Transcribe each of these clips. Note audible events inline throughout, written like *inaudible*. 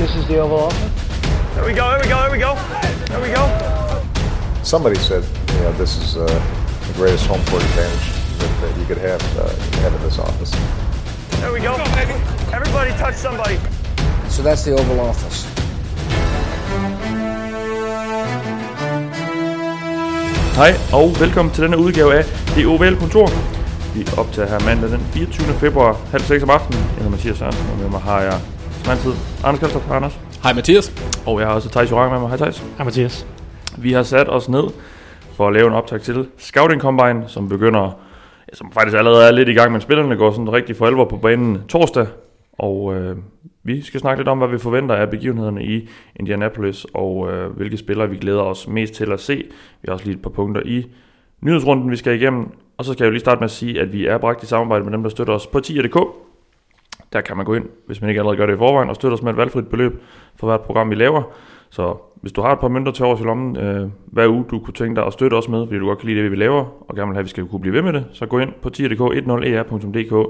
This is the Oval Office. There we go, there we go, there we go. There we go. Somebody said, you know, this is uh, the greatest home court advantage that, that you could have, uh, have in this office. There we go. Everybody touch somebody. So that's the Oval Office. Hej og velkommen til denne udgave af Det Ovale Kontor. Vi optager her mandag den 24. februar, halv seks om aftenen. Jeg hedder Mathias Sørensen, og med mig har jeg som altid Anders Kjælstrup. Anders. Hej Mathias. Og jeg har også Thijs Jorang med mig. Hej Thijs. Hej Mathias. Vi har sat os ned for at lave en optag til Scouting Combine, som begynder, ja, som faktisk allerede er lidt i gang, men spillerne går sådan rigtig for alvor på banen torsdag. Og øh, vi skal snakke lidt om, hvad vi forventer af begivenhederne i Indianapolis, og øh, hvilke spillere vi glæder os mest til at se. Vi har også lige et par punkter i nyhedsrunden, vi skal igennem. Og så skal jeg jo lige starte med at sige, at vi er bragt i samarbejde med dem, der støtter os på 10.dk. Der kan man gå ind, hvis man ikke allerede gør det i forvejen, og støtte os med et valgfrit beløb for hvert program, vi laver. Så hvis du har et par mønter til års i lommen, øh, hver uge du kunne tænke dig at støtte os med, fordi du godt kan lide det, vi laver, og gerne vil have, at vi skal kunne blive ved med det, så gå ind på 10.dk, 10er.dk e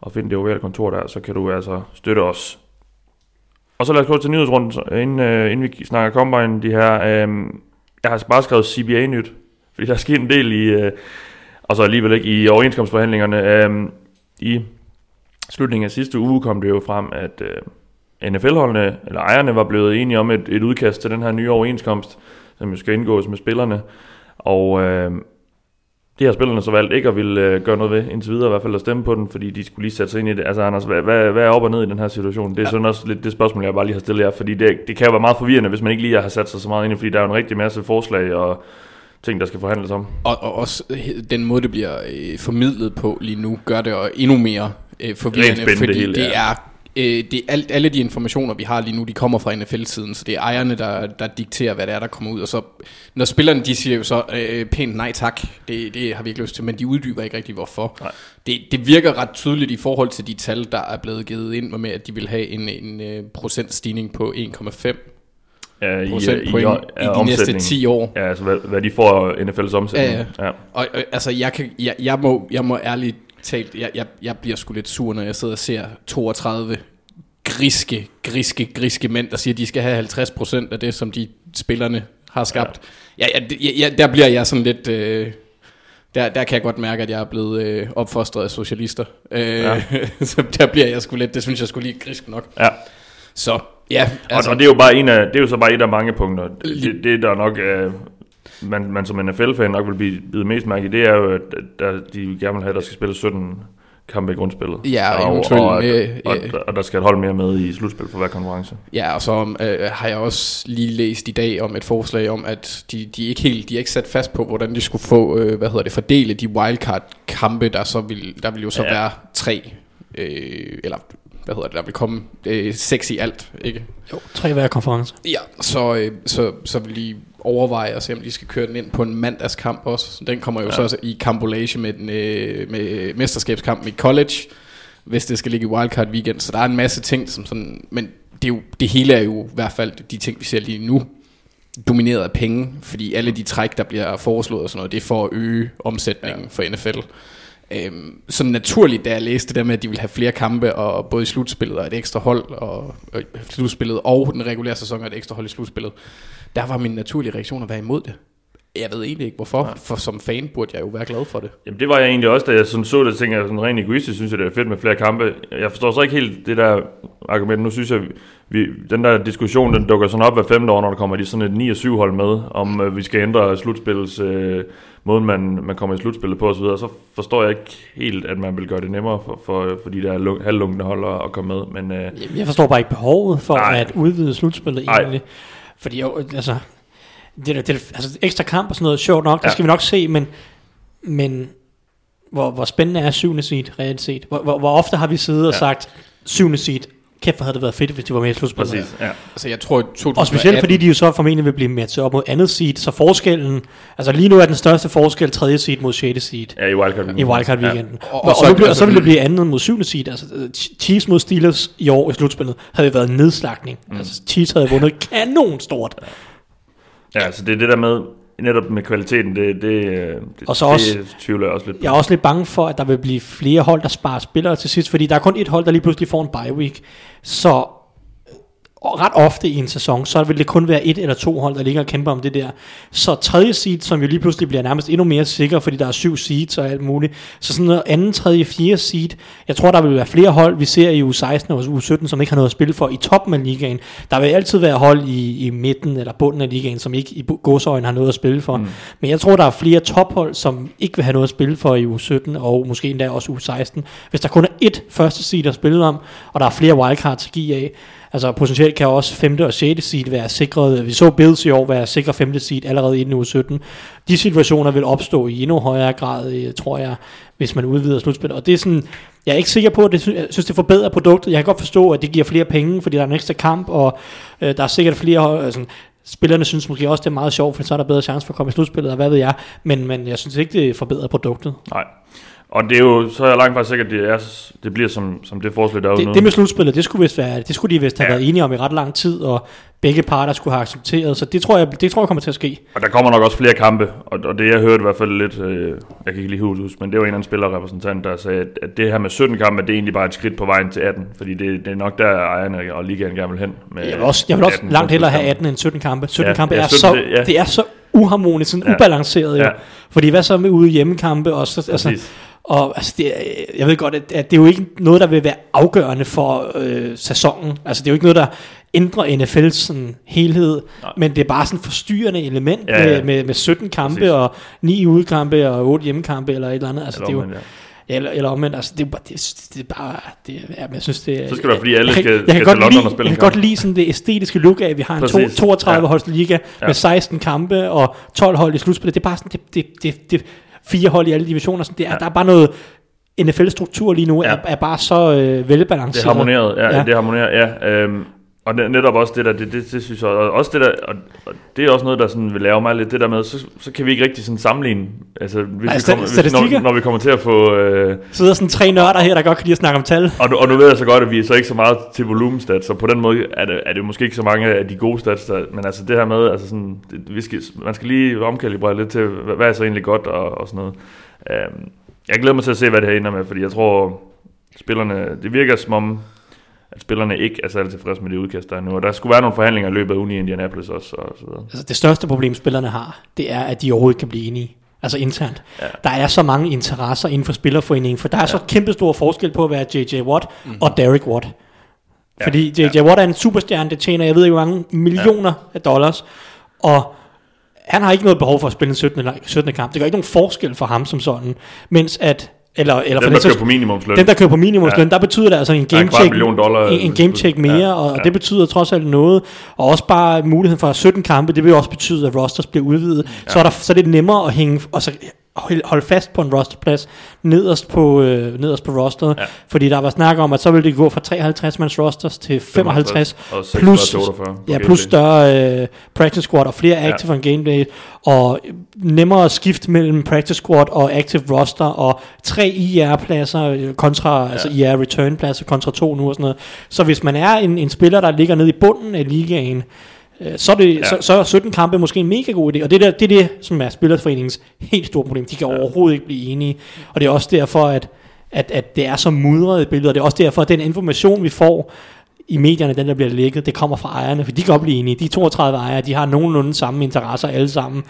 og find det ovale kontor der, så kan du altså støtte os. Og så lad os gå til nyhedsrunden, inden, øh, inden vi snakker Combine, de her, øh, jeg har bare skrevet CBA-nyt, fordi der er sket en del i, øh, og så alligevel ikke i overenskomstforhandlingerne. Øh, I slutningen af sidste uge kom det jo frem, at øh, NFL-holdene, eller ejerne, var blevet enige om et, et udkast til den her nye overenskomst, som jo skal indgås med spillerne. Og øh, det har spillerne så valgt ikke at ville øh, gøre noget ved, indtil videre i hvert fald at stemme på den, fordi de skulle lige sætte sig ind i det. Altså Anders, hvad, hvad, hvad er op og ned i den her situation? Det er ja. sådan også lidt det spørgsmål, jeg bare lige har stillet jer, fordi det, det kan jo være meget forvirrende, hvis man ikke lige har sat sig så meget ind i, fordi der er jo en rigtig masse forslag og ting, der skal forhandles om. Og, og også den måde, det bliver øh, formidlet på lige nu, gør det jo endnu mere øh, forvirrende, fordi det hele, det er øh, det er alt, alle de informationer, vi har lige nu, de kommer fra NFL-siden, så det er ejerne, der, der dikterer, hvad det er, der kommer ud. Og så, når spillerne, de siger jo så øh, pænt nej tak, det, det har vi ikke lyst til, men de uddyber ikke rigtig, hvorfor. Nej. Det, det virker ret tydeligt i forhold til de tal, der er blevet givet ind med, at de vil have en, en øh, procentstigning på 1,5 Ja, i, procentpoint i, i de næste omsætning. 10 år. Ja, altså hvad, hvad de får NFL's omsætning. Ja, ja. ja. Og, og altså, jeg, kan, jeg, jeg, må, jeg må ærligt talt, jeg, jeg, jeg bliver sgu lidt sur, når jeg sidder og ser 32 griske, griske, griske mænd, der siger, at de skal have 50% af det, som de spillerne har skabt. Ja. Ja, ja, ja, der bliver jeg sådan lidt... Øh, der, der kan jeg godt mærke, at jeg er blevet øh, opfostret af socialister. Øh, ja. *laughs* så der bliver jeg sgu lidt, det synes jeg skulle lige grisk nok. ja. Så ja, Altså, og, og det er jo bare en af, det er jo så bare et af mange punkter. Det, det der nok øh, man, man som NFL-fan nok vil blive bidt mest mærke i, det er jo, at der, de gerne vil have, at der skal spille 17 kampe i grundspillet. Ja, og og, eventuelt og, med, og, ja. og, og, der skal et hold mere med i slutspil for hver konkurrence. Ja, og så øh, har jeg også lige læst i dag om et forslag om, at de, de ikke helt, de er ikke sat fast på, hvordan de skulle få, øh, hvad hedder det, fordele de wildcard-kampe, der så vil, der vil jo så ja. være tre, øh, eller hvad hedder det, der vil komme øh, seks i alt, ikke? Jo, tre hver konference. Ja, så, øh, så, så vil de overveje at se, om de skal køre den ind på en mandagskamp også. Den kommer jo ja. så også i kampolage med, den, øh, med mesterskabskampen i college, hvis det skal ligge i wildcard weekend. Så der er en masse ting, som sådan, men det, er jo, det hele er jo i hvert fald de ting, vi ser lige nu, domineret af penge, fordi alle de træk, der bliver foreslået og sådan noget, det er for at øge omsætningen ja. for NFL. Øhm, så naturligt, da jeg læste det der med, at de vil have flere kampe, og både i slutspillet og et ekstra hold, og, og øh, slutspillet og den regulære sæson og et ekstra hold i slutspillet, der var min naturlige reaktion at være imod det. Jeg ved egentlig ikke hvorfor, for som fan burde jeg jo være glad for det. Jamen det var jeg egentlig også, da jeg sådan så det, tænkte jeg sådan rent egoistisk, synes jeg det er fedt med flere kampe. Jeg forstår så ikke helt det der argument. Nu synes jeg, vi, den der diskussion, den dukker sådan op hver femte år, når der kommer de sådan et 9 og 7 hold med, om øh, vi skal ændre slutspillets øh, måden, man, man kommer i slutspillet på osv. Så forstår jeg ikke helt, at man vil gøre det nemmere for, for, for de der lung, halvlunkende hold at, at komme med. Men øh, Jamen, Jeg forstår bare ikke behovet for Nej. Nej. at udvide slutspillet Nej. egentlig. Fordi jo, altså, det, der- det, altså, ekstra kamp og sådan noget, sjovt nok, det Ja. skal vi nok se, men, men hvor, hvor spændende er syvende seed reelt set? Hvor, hvor, hvor ofte har vi siddet og Ja. sagt, syvende seed, kæft hvor havde det været fedt, hvis de var med i slutspillet. præcis, ja. Altså jeg tror, at 2018, Og specielt fordi de jo så formentlig vil blive matchet op mod andet seed, så forskellen, altså lige nu er den største forskel tredje seed mod 6. seed Ja, i wildcard. i wildcard weekenden. Og- Ja. og Og, og, så- og, nu, bliver- og altså- så vil det blive andet mod syvende seed. Altså, Chiefs mod Steelers i år i slutspillet havde jo været en nedslagning. Mm. Altså Chiefs havde vundet kanon stort. Ja, altså det er det der med, netop med kvaliteten, det, det, øh, det, Og så det også- tvivler jeg også lidt på. Jeg er også lidt bange for, at der vil blive flere hold, der sparer spillere til sidst, fordi der er kun et hold, der lige pludselig får en bye week. Så ret ofte i en sæson, så vil det kun være et eller to hold, der ligger og kæmper om det der. Så tredje seed, som jo lige pludselig bliver nærmest endnu mere sikker, fordi der er syv seeds og alt muligt. Så sådan noget anden, tredje, fjerde seed, jeg tror, der vil være flere hold, vi ser i U16 og U17, som ikke har noget at spille for i toppen af ligaen. Der vil altid være hold i, i midten eller bunden af ligaen, som ikke i godsøjen har noget at spille for. Mm. Men jeg tror, der er flere tophold, som ikke vil have noget at spille for i U17 og måske endda også U16. Hvis der kun er ét første seed at spille om, og der er flere wildcards at give af, Altså potentielt kan også 5. og 6. seed være sikret. Vi så Bills i år være sikret 5. seed allerede inden uge 17. De situationer vil opstå i endnu højere grad, øh, tror jeg, hvis man udvider slutspillet. Og det er sådan, jeg er ikke sikker på, at det, jeg synes, det forbedrer produktet. Jeg kan godt forstå, at det giver flere penge, fordi der er en ekstra kamp, og øh, der er sikkert flere... Altså, Spillerne synes måske også, det er meget sjovt, for så er der bedre chance for at komme i slutspillet, og hvad ved jeg. Men, men jeg synes ikke, det forbedrer produktet. Nej. Og det er jo, så er jeg langt fra sikkert, at det, er, det bliver som, som det forslag, der er det, det med slutspillet, det skulle, vist være, det skulle de vist have ja. været enige om i ret lang tid, og begge parter skulle have accepteret, så det tror jeg, det tror jeg kommer til at ske. Og der kommer nok også flere kampe, og, og det jeg hørte i hvert fald lidt, øh, jeg kan ikke lige huske, men det var en eller anden spillerrepræsentant, der sagde, at, at det her med 17 kampe, det er egentlig bare et skridt på vejen til 18, fordi det, det er nok der ejerne og ligaen gerne vil hen. Med jeg vil også, jeg vil også langt hellere have 18 end 17 kampe. 17 ja, kampe ja, 17, er så, det, ja. det er så uharmonisk, sådan ja. ubalanceret jo. Ja. Fordi hvad så med ude hjemmekampe? Og så, altså, og altså, det, jeg ved godt, at, at det er jo ikke noget, der vil være afgørende for øh, sæsonen. Altså det er jo ikke noget, der ændrer NFL's sådan, helhed, Nej. men det er bare sådan forstyrrende element ja, ja. Med, med, med 17 kampe Præcis. og 9 udkampe og 8 hjemmekampe eller et eller andet. Altså, eller det er jo, ja. Eller, eller omvendt, altså det er, bare, det, det er bare, det, ja, jeg synes det Så skal det være, fordi alle skal, jeg, jeg skal til London lide, og spille Jeg kan godt lide sådan det æstetiske look af, at vi har en to, 32 ja. holds liga ja. med 16 kampe og 12 hold i slutspillet. Det er bare sådan, det, det, det, det fire hold i alle divisioner. Sådan, det er, ja. Der er bare noget... NFL-struktur lige nu ja. er, er bare så øh, velbalanceret. Det er harmoneret, ja. ja. Det er harmoneret, ja. Øhm, og netop også det der, det, det, det synes jeg, og også det der, og, og det er også noget, der sådan vil lave mig lidt, det der med, så, så kan vi ikke rigtig sådan sammenligne, altså hvis altså, vi kommer, hvis, når, når, vi kommer til at få... Øh, Sidder sådan tre nørder her, der godt kan lide at snakke om tal. Og, og nu ved jeg så godt, at vi er så ikke så meget til volumenstats, så på den måde er det, er det måske ikke så mange af de gode stats, der, men altså det her med, altså sådan, det, vi skal, man skal lige omkalibrere lidt til, hvad er så egentlig godt og, og sådan noget. Um, jeg glæder mig til at se, hvad det her ender med, fordi jeg tror, spillerne, det virker som om, at spillerne ikke er særlig tilfredse med det udkast, der er nu. Og der skulle være nogle forhandlinger i løbet af uni i Indianapolis også. Og så videre. Altså det største problem, spillerne har, det er, at de overhovedet kan blive enige. Altså internt. Ja. Der er så mange interesser inden for spillerforeningen, for der er ja. så kæmpe stor forskel på at være J.J. Watt mm. og Derek Watt. Fordi J.J. Ja. Watt er en superstjerne, det tjener, jeg ved ikke, hvor mange millioner ja. af dollars. Og han har ikke noget behov for at spille en 17. 17. kamp. Det gør ikke nogen forskel for ham som sådan. Mens at eller, eller den, der kører på minimumsløn. Den, der kører på minimumsløn, ja. der betyder det altså en game check, dollar, en, en game check mere, ja, og ja. det betyder trods alt noget. Og også bare muligheden for 17 kampe, det vil også betyde, at rosters bliver udvidet. Ja. Så, er der, så er det nemmere at hænge, og så holde fast på en rosterplads nederst på, øh, nederst på rosteret. Ja. Fordi der var snak om, at så ville det gå fra 53 mands rosters til 55, 55 plus, ja, plus større øh, practice squad og flere active ja. on game day, og nemmere skift mellem practice squad og active roster, og tre IR-pladser øh, kontra, ja. altså IR-return-pladser kontra to nu og sådan noget. Så hvis man er en, en spiller, der ligger nede i bunden af ligaen, så er, det, ja. så, så er 17 kampe måske en mega god idé. Og det, der, det er det, som er Spillerforeningens helt store problem. De kan ja. overhovedet ikke blive enige. Og det er også derfor, at, at, at det er så mudret et billede. Og det er også derfor, at den information, vi får i medierne, den der bliver lækket, det kommer fra ejerne, for de kan godt blive enige. De 32 ejere, de har nogenlunde samme interesser alle sammen.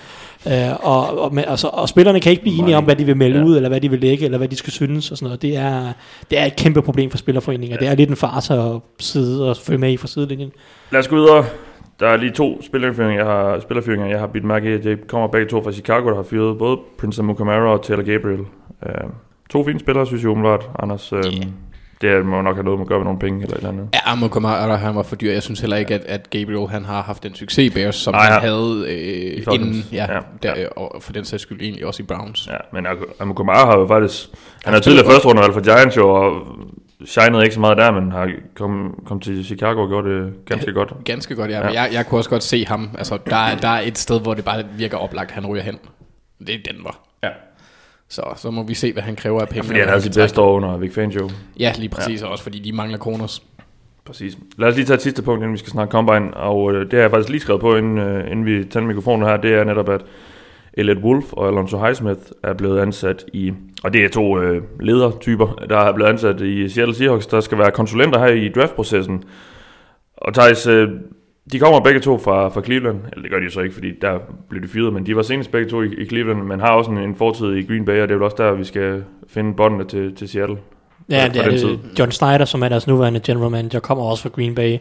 Øh, og, og, altså, og spillerne kan ikke blive enige om, hvad de vil melde ja. ud, eller hvad de vil lægge, eller hvad de skal synes og sådan noget. Det er, det er et kæmpe problem for spillerforeninger. Ja. Det er lidt en farse at sidde og følge med i fra sidelinjen. Lad os gå videre der er lige to spillerfyringer, jeg har, spillerfyringer, jeg har bidt mærke i. Det kommer begge to fra Chicago, der har fyret både Prince Mukamara og Taylor Gabriel. Uh, to fine spillere, synes jeg umiddelbart. Anders, uh, yeah. det må nok have noget med at gøre med nogle penge eller et eller andet. Ja, Mukamara, han var for dyr. Jeg synes heller ikke, at, at Gabriel han har haft den succes i Bears, som Nej, han havde øh, inden. Ja, ja, der, ja. Og for den sags skyld egentlig også i Browns. Ja, men Mukamara har jo faktisk... Han er tidligere første runde for Giants jo, og shinede ikke så meget der, men har kommet kom til Chicago og gjort det ganske godt. Ganske godt, ja. ja. Jeg, jeg kunne også godt se ham. Altså, der, er, der er et sted, hvor det bare virker oplagt, han ryger hen. Det er Denver. Ja. Så, så må vi se, hvad han kræver af penge. Ja, fordi han havde sit bedste år under Vic Fangio. Ja, lige præcis. Ja. Og også fordi de mangler kronos. Præcis. Lad os lige tage et sidste punkt, inden vi skal snakke Combine. Og øh, det har jeg faktisk lige skrevet på, inden, øh, inden vi tænder mikrofonen her. Det er netop, at Elliot Wolf og Alonso Highsmith er blevet ansat i, og det er to øh, ledertyper, der er blevet ansat i Seattle Seahawks, der skal være konsulenter her i draftprocessen. Og Thijs, øh, de kommer begge to fra, fra Cleveland, eller det gør de så ikke, fordi der blev de fyret, men de var senest begge to i, i Cleveland, men har også en, en fortid i Green Bay, og det er vel også der, vi skal finde båndene til, til Seattle. Ja, det er. John Snyder, som er deres nuværende general manager, kommer også fra Green Bay.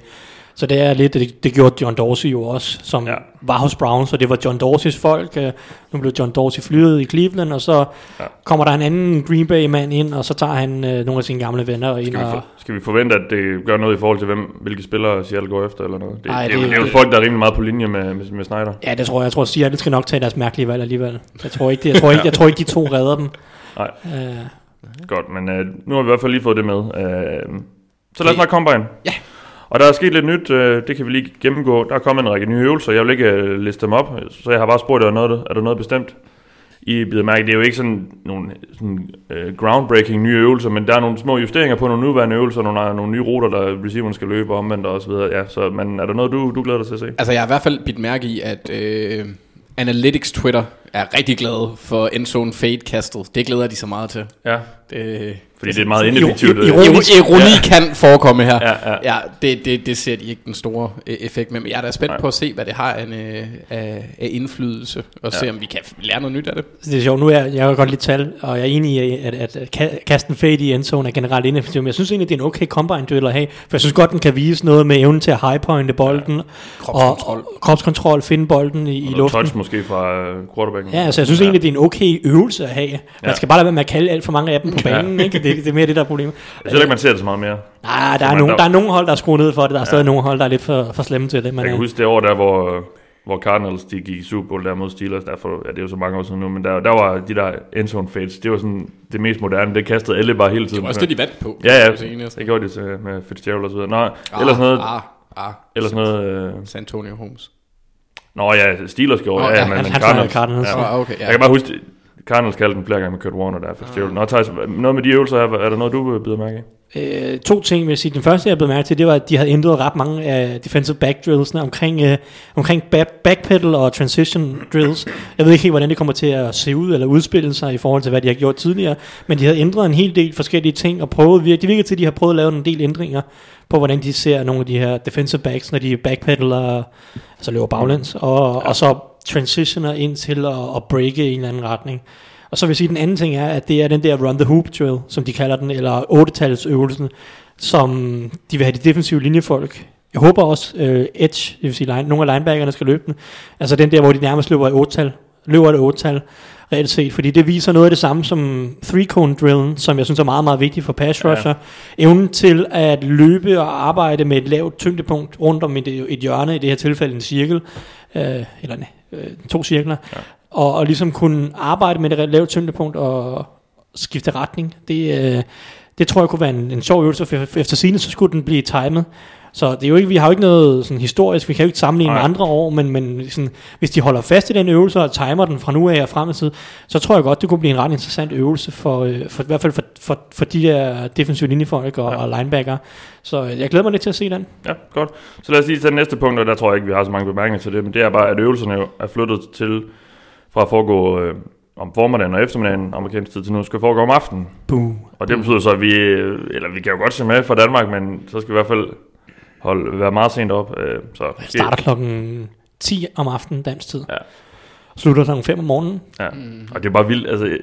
Så det er lidt, det, det gjorde John Dorsey jo også, som ja. var hos Browns, og det var John Dorseys folk. Øh, nu blev John Dorsey flyet i Cleveland, og så ja. kommer der en anden Green Bay-mand ind, og så tager han øh, nogle af sine gamle venner ind. Skal vi, for, skal vi forvente, at det gør noget i forhold til, hvem, hvilke spillere Seattle går efter, eller noget? Det, Ej, det, det, det, det er jo folk, der er rimelig meget på linje med, med, med Snyder. Ja, det tror jeg. Jeg tror, Seattle skal nok tage deres mærkelige valg alligevel. Jeg tror ikke, det, jeg tror ikke, *laughs* jeg tror ikke de to redder dem. Nej. Uh, Godt, men uh, nu har vi i hvert fald lige fået det med. Uh, så lad os bare komme ind. Ja. Og der er sket lidt nyt, øh, det kan vi lige gennemgå. Der er kommet en række nye øvelser, jeg vil ikke øh, liste dem op, så jeg har bare spurgt, er der noget, er der noget bestemt? I bider mærke, det er jo ikke sådan nogle sådan, uh, groundbreaking nye øvelser, men der er nogle små justeringer på nogle nuværende øvelser, nogle, nogle nye ruter, der receiveren skal løbe omvendt og så videre. Ja, så, men er der noget, du, du glæder dig til at se? Altså jeg har i hvert fald bidt mærke i, at øh, Analytics Twitter er rigtig glad for endzone fade kastet. Det glæder de så meget til. Ja. Det, fordi det er meget ineffektivt. Ironi, ironi ja. kan forekomme her. Ja, ja. ja det, det, det ser de ikke den store øh, effekt med. Men jeg er da spændt Nej. på at se, hvad det har af, øh, af, af indflydelse. Og ja. se, om vi kan lære noget nyt af det. Det er sjovt. Nu er jeg, jeg har godt lidt tal, og jeg er enig i, at, at, at kasten fade i endzone er generelt ineffektiv. Men jeg synes egentlig, det er en okay combine duel at have. For jeg synes godt, den kan vise noget med evnen til at highpointe bolden. Ja. Kropskontrol. Og, kropskontrol, finde bolden i, i luften. touch måske fra uh, quarterbacken. Ja, altså jeg synes ja. egentlig, det er en okay øvelse at have. Man ja. skal bare lade være med at kalde alt for mange af dem på banen. Ja. Ikke? Det, det er mere det, der er problemet. Jeg synes ikke, man ser det så meget mere. Nej, der er, nogen, der er nogle hold, der er skruet ned for det. Der er ja. stadig nogle hold, der er lidt for, for slemme til det. Men, jeg kan huske det år der, hvor, hvor Cardinals de gik i Super Bowl der mod Steelers. Derfor, ja, det er jo så mange år siden nu, men der, der var de der endzone fades. Det var sådan det mest moderne. Det kastede alle bare hele tiden. Det var også det, de vandt på. Ja, ja. Det gjorde de til, med Fitzgerald og så videre. Nå, ah, ellers noget... Ah, ah, ellers noget... Uh, San Antonio Holmes. Nå ja, Steelers gjorde, oh, ja, ja, men, men Cardinals. Cardinals. Ja. Oh, okay, ja. Jeg kan bare huske, Cardinals kaldte den flere gange med Kurt Warner der. For ah. Nå, Thijs, noget med de øvelser her, er der noget, du byder mærke i? Øh, to ting vil jeg sige. Den første, jeg blev mærke til, det var, at de havde ændret ret mange af defensive back drillsene omkring, øh, omkring back, backpedal og transition drills. Jeg ved ikke helt, hvordan det kommer til at se ud eller udspille sig i forhold til, hvad de har gjort tidligere, men de havde ændret en hel del forskellige ting og prøvet, det virker til, at de har prøvet at lave en del ændringer på, hvordan de ser nogle af de her defensive backs, når de backpedaler, altså løber baglæns, og, ja. og så transitioner ind til at, at breake i en eller anden retning. Og så vil jeg sige, at den anden ting er, at det er den der run the hoop drill, som de kalder den, eller 8 øvelsen, som de vil have de defensive linjefolk. Jeg håber også uh, edge, det vil sige line, nogle af linebackerne skal løbe den. Altså den der, hvor de nærmest løber i 8-tal, løber et 8-tal reelt set, fordi det viser noget af det samme som three-cone drillen, som jeg synes er meget, meget vigtigt for pass rusher. Ja. Evnen til at løbe og arbejde med et lavt tyngdepunkt rundt om et, et hjørne, i det her tilfælde en cirkel, uh, eller uh, to cirkler, ja og, og ligesom kunne arbejde med det lavt tyngdepunkt og skifte retning. Det, øh, det tror jeg kunne være en, en sjov øvelse, for efter sine så skulle den blive timet. Så det er jo ikke, vi har jo ikke noget sådan historisk, vi kan jo ikke sammenligne med andre år, men, men sådan, hvis de holder fast i den øvelse og timer den fra nu af og frem til, så tror jeg godt, det kunne blive en ret interessant øvelse, for, øh, for i hvert fald for, for, for de der defensive linjefolk og, ja. og linebacker. Så øh, jeg glæder mig lidt til at se den. Ja, godt. Så lad os lige tage den næste punkt, og der tror jeg ikke, vi har så mange bemærkninger til det, men det er bare, at øvelserne er flyttet til fra at foregå øh, om formiddagen og eftermiddagen amerikansk tid til nu skal foregå om aftenen. Buh. Og det betyder så, at vi, øh, eller vi kan jo godt se med fra Danmark, men så skal vi i hvert fald holde, være meget sent op. Øh, så det starter klokken 10 om aftenen dansk tid. Ja. Slutter klokken 5 om morgenen. Ja, mm. og det er bare vildt, altså...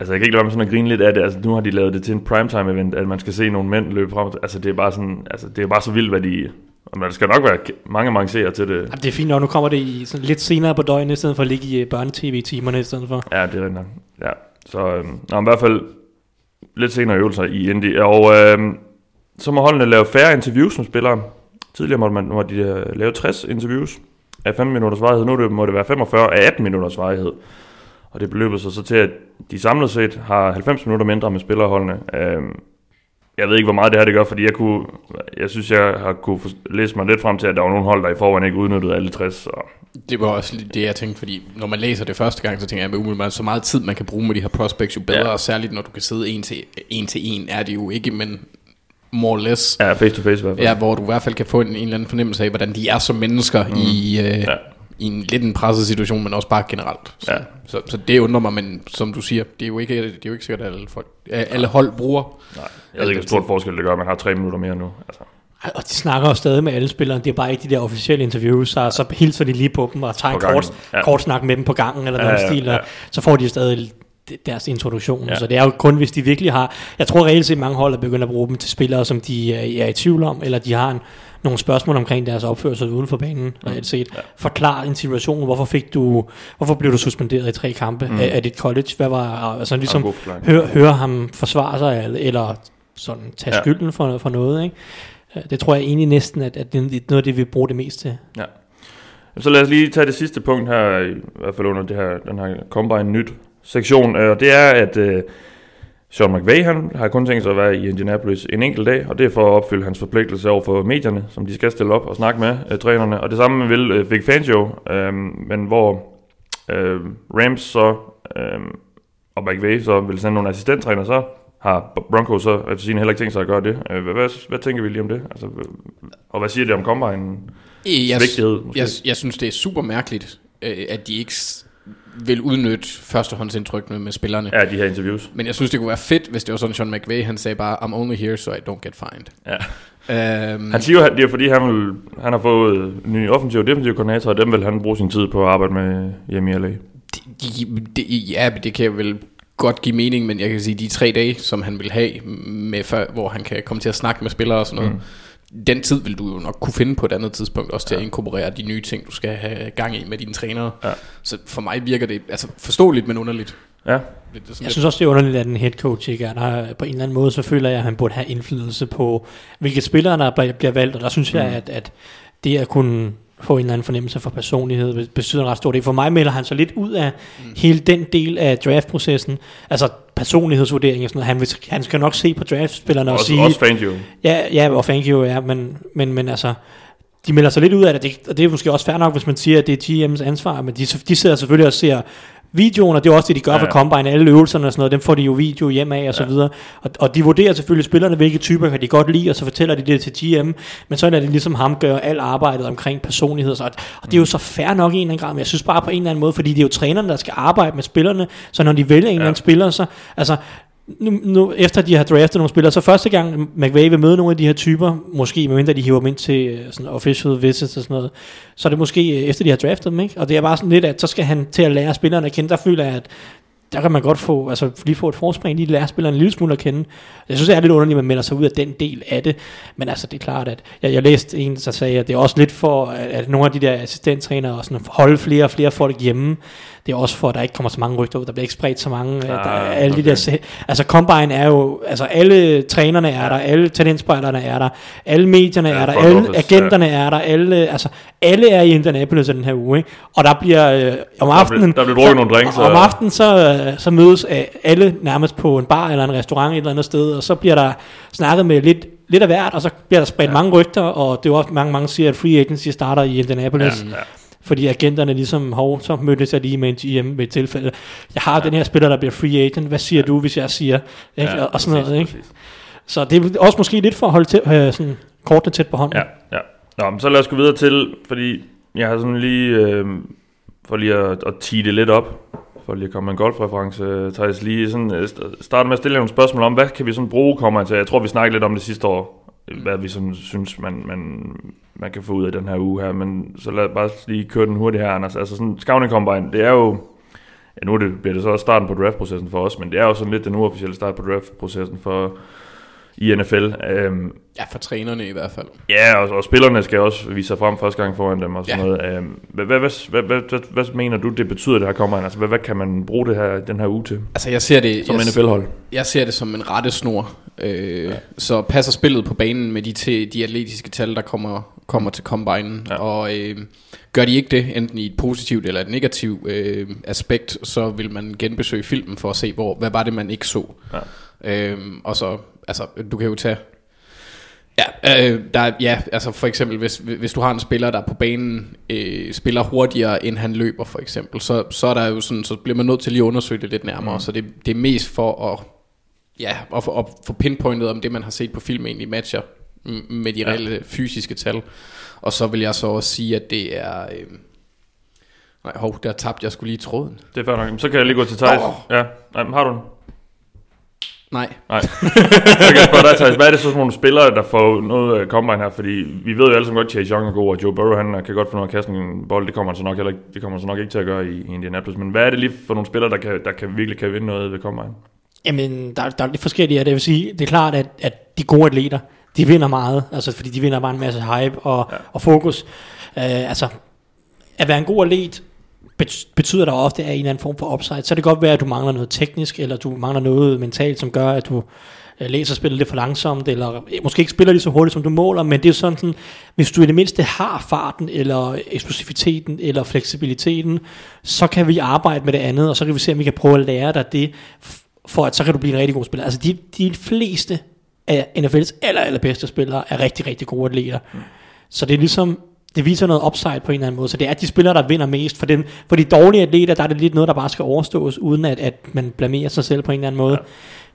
Altså, jeg kan ikke lade mig sådan at grine lidt af det. Altså, nu har de lavet det til en primetime event, at man skal se nogle mænd løbe frem. Altså, det er bare sådan, altså, det er bare så vildt, hvad de, men der skal nok være mange, mange seere til det. Jamen, det er fint nok, nu kommer det i sådan lidt senere på døgnet, i stedet for at ligge i øh, børnetv-timerne i stedet for. Ja, det er rigtigt Ja, så øhm, nå, i hvert fald lidt senere øvelser i Indy. Og øhm, så må holdene lave færre interviews med spillere. Tidligere måtte, man, måtte de uh, lave 60 interviews af 5 minutters varighed. Nu må det være 45 af 18 minutters varighed. Og det beløber sig så til, at de samlet set har 90 minutter mindre med spillerholdene. Øhm, jeg ved ikke, hvor meget det her det gør, fordi jeg, kunne, jeg synes, jeg har kunne læse mig lidt frem til, at der var nogle hold, der i forvejen ikke udnyttede alle 60. Så. Det var også det, jeg tænkte, fordi når man læser det første gang, så tænker jeg, at umiddelbart så meget tid, man kan bruge med de her prospects, jo bedre, ja. og særligt når du kan sidde en til, en til en, er det jo ikke, men more or less. Ja, face to face i hvert fald. Ja, hvor du i hvert fald kan få en, en eller anden fornemmelse af, hvordan de er som mennesker mm. i, øh, ja. i en lidt en presset situation, men også bare generelt. Så, ja. så, så, det undrer mig, men som du siger, det er jo ikke, det er jo ikke sikkert, at alle, folk, alle hold bruger Nej, jeg ved ikke, hvor stort forskel det gør, man har tre minutter mere nu. Altså. Og de snakker jo stadig med alle spillere, det er bare ikke de der officielle interviews, så, så hilser de lige på dem og tager en kort, ja. kort snak med dem på gangen, eller noget ja, ja, stil, ja. så får de stadig deres introduktion. Ja. Så det er jo kun, hvis de virkelig har... Jeg tror reelt set, mange hold er begyndt at bruge dem til spillere, som de er, er i tvivl om, eller de har en, nogle spørgsmål omkring deres opførsel uden for banen, mm. reelt set. Ja. Forklar en situation, hvorfor fik du, hvorfor blev du suspenderet i tre kampe mm. af, af dit college? Hvad var, altså ligesom høre, høre ham forsvare sig, eller sådan tage ja. skylden for, for noget, ikke? Det tror jeg egentlig næsten, at, at det er noget af det, vi bruger det mest til. Ja. Så lad os lige tage det sidste punkt her, i hvert fald under det her, den her Combine Nyt sektion, og det er, at uh, Sean McVay han har kun tænkt sig at være i Indianapolis en enkelt dag, og det er for at opfylde hans forpligtelse over for medierne, som de skal stille op og snakke med uh, trænerne. Og det samme vil uh, Vic Fangio, uh, men hvor uh, Rams så, uh, og McVay så vil sende nogle assistenttræner, så har Broncos så efter sin heller ikke tænkt sig at gøre det. Hvad, hvad, hvad tænker vi lige om det? Altså, og hvad siger det om Combine? Jeg, vigtighed, jeg, jeg synes, det er super mærkeligt, at de ikke vil udnytte førstehåndsindtrykkene med spillerne. Ja, de her interviews. Men jeg synes, det kunne være fedt, hvis det var sådan, Sean McVay, han sagde bare, I'm only here, so I don't get fined. Ja. Um, han siger jo, det er fordi, han, vil, han har fået en ny offensiv og defensiv koordinator, og dem vil han bruge sin tid på at arbejde med hjemme i LA. De, de, de, ja, det kan vel godt give mening, men jeg kan sige, de tre dage, som han vil have, med, for, hvor han kan komme til at snakke med spillere og sådan noget, mm den tid vil du jo nok kunne finde på et andet tidspunkt, også til ja. at inkorporere de nye ting, du skal have gang i med dine trænere. Ja. Så for mig virker det altså forståeligt, men underligt. Ja. Det, det jeg lidt... synes også, det er underligt, at en head coach ikke er der. På en eller anden måde, så føler jeg, at han burde have indflydelse på, hvilke spillere der bliver valgt, og der synes mm. jeg, at, at det at kunne få en eller anden fornemmelse for personlighed, betyder en ret stor del. For mig melder han så lidt ud af mm. hele den del af draftprocessen, altså personlighedsvurdering og sådan noget. Han, vil, han skal nok se på draftspillerne og sige... Også Fangio. Ja, ja, og Fangio, ja, men, men, men altså, de melder sig lidt ud af det, og det er måske også fair nok, hvis man siger, at det er GM's ansvar, men de, de sidder selvfølgelig og ser videoen, og det er også det, de gør ja, ja. for Combine, alle øvelserne og sådan noget, dem får de jo video hjem af og så videre. Og, og de vurderer selvfølgelig spillerne, hvilke typer kan de godt lide, og så fortæller de det til GM, men så er det ligesom ham gør alt arbejdet omkring personlighed. Og, og det er jo så fair nok i en eller anden grad, men jeg synes bare på en eller anden måde, fordi det er jo trænerne, der skal arbejde med spillerne, så når de vælger en ja. eller anden spiller, så, altså, nu, nu, efter de har draftet nogle spillere, så første gang McVay vil møde nogle af de her typer, måske medmindre de hiver dem ind til øh, sådan official visits og sådan noget, så er det måske øh, efter de har draftet dem, ikke? Og det er bare sådan lidt, at så skal han til at lære spillerne at kende. Der føler jeg, at der kan man godt få, altså lige få et forspring, lige lære spilleren en lille smule at kende. Jeg synes, det er lidt underligt, at man melder sig ud af den del af det, men altså det er klart, at jeg, jeg læste en, der sagde, at det er også lidt for, at nogle af de der assistenttrænere og sådan, holde flere og flere folk hjemme, det er også for, at der ikke kommer så mange rygter ud, der bliver ikke spredt så mange, ah, der, alle okay. de der, altså Combine er jo, altså alle trænerne er der, alle talentspejderne er der, alle medierne ja, er der, alle office, agenterne ja. er der, alle, altså alle er i Indianapolis den her uge, ikke? og der bliver øh, om aftenen, der bliver, der bliver nogle drinks, så, om aftenen så, øh, så mødes alle nærmest på en bar eller en restaurant et eller andet sted, og så bliver der snakket med lidt lidt af hvert, og så bliver der spredt ja. mange rygter, og det er jo også mange, mange siger, at free agency starter i Indianapolis. Ja, ja fordi agenterne ligesom, hov, så mødtes jeg lige med en GM ved et tilfælde. Jeg har ja. den her spiller, der bliver free agent. Hvad siger ja. du, hvis jeg siger? Ikke? Ja, og sådan præcis, noget, ikke? Præcis. Så det er også måske lidt for at holde til, øh, sådan, kortene tæt på hånden. Ja, ja. Nå, men så lad os gå videre til, fordi jeg har sådan lige, øh, for lige at, at tige det lidt op, for lige at komme med en golfreference, Thijs, lige sådan, øh, starte med at stille nogle spørgsmål om, hvad kan vi sådan bruge kommer til? Jeg tror, vi snakkede lidt om det sidste år, Mm. hvad vi sådan synes, man, man, man kan få ud af den her uge her. Men så lad bare lige køre den hurtigt her, Anders. Altså sådan, Scouting Combine, det er jo... Ja, nu det, bliver det så også starten på draftprocessen for os, men det er jo sådan lidt den uofficielle start på draftprocessen for i NFL. Um, ja, for trænerne i hvert fald. Ja, og, og spillerne skal også vise sig frem første gang foran dem og sådan ja. noget. Um, hvad, hvad, hvad, hvad, hvad, hvad, mener du, det betyder, det her kommer Altså, hvad, hvad kan man bruge det her, den her uge til? Altså, jeg ser det... Som NFL-hold? Jeg ser det som en rettesnor. Øh, ja. Så passer spillet på banen med de, til, de atletiske tal, der kommer, kommer til combine. Ja. Og øh, gør de ikke det, enten i et positivt eller et negativt øh, aspekt, så vil man genbesøge filmen for at se, hvor, hvad var det, man ikke så. Ja. Øh, og så, altså, du kan jo tage Ja, øh, der, ja, altså for eksempel, hvis, hvis du har en spiller, der på banen øh, spiller hurtigere, end han løber, for eksempel, så, så er der jo sådan, så bliver man nødt til lige at undersøge det lidt nærmere. Mm. Så det, det er mest for at ja, få, og få pinpointet om det, man har set på film egentlig matcher med de ja. reelle fysiske tal. Og så vil jeg så også sige, at det er... Øh, nej, hov, der tabte jeg skulle lige tråden. Det er fair nok. Så kan jeg lige gå til Thijs. Oh. Ja, nej, har du den? Nej. Nej. *laughs* Så kan jeg spørge dig, Thijs, hvad er det så for nogle spillere, der får noget af combine her? Fordi vi ved jo alle sammen godt, at Chase Young er god, og Joe Burrow han kan godt få noget at kaste en bold. Det kommer han så nok, heller ikke, det kommer han så nok ikke til at gøre i, i Indianapolis. Men hvad er det lige for nogle spillere, der, kan, der kan, virkelig kan vinde noget ved combine? Jamen, der, der er lidt forskellige. Det vil sige, det er klart, at, at de gode atleter, de vinder meget. Altså, fordi de vinder bare en masse hype og, ja. og fokus. Uh, altså, at være en god atlet, betyder der ofte, at en eller anden form for upside. Så det kan godt være, at du mangler noget teknisk, eller du mangler noget mentalt, som gør, at du øh, læser spillet lidt for langsomt, eller måske ikke spiller lige så hurtigt, som du måler, men det er sådan, sådan hvis du i det mindste har farten, eller eksplosiviteten, eller fleksibiliteten, så kan vi arbejde med det andet, og så kan vi se, om vi kan prøve at lære dig det, for at så kan du blive en rigtig god spiller. Altså de, de fleste af NFL's aller, allerbedste spillere er rigtig, rigtig gode atleter. Mm. Så det er ligesom, det viser noget upside på en eller anden måde. Så det er de spillere, der vinder mest. For, den, for de dårlige atleter, der er det lidt noget, der bare skal overstås, uden at, at man blamerer sig selv på en eller anden måde.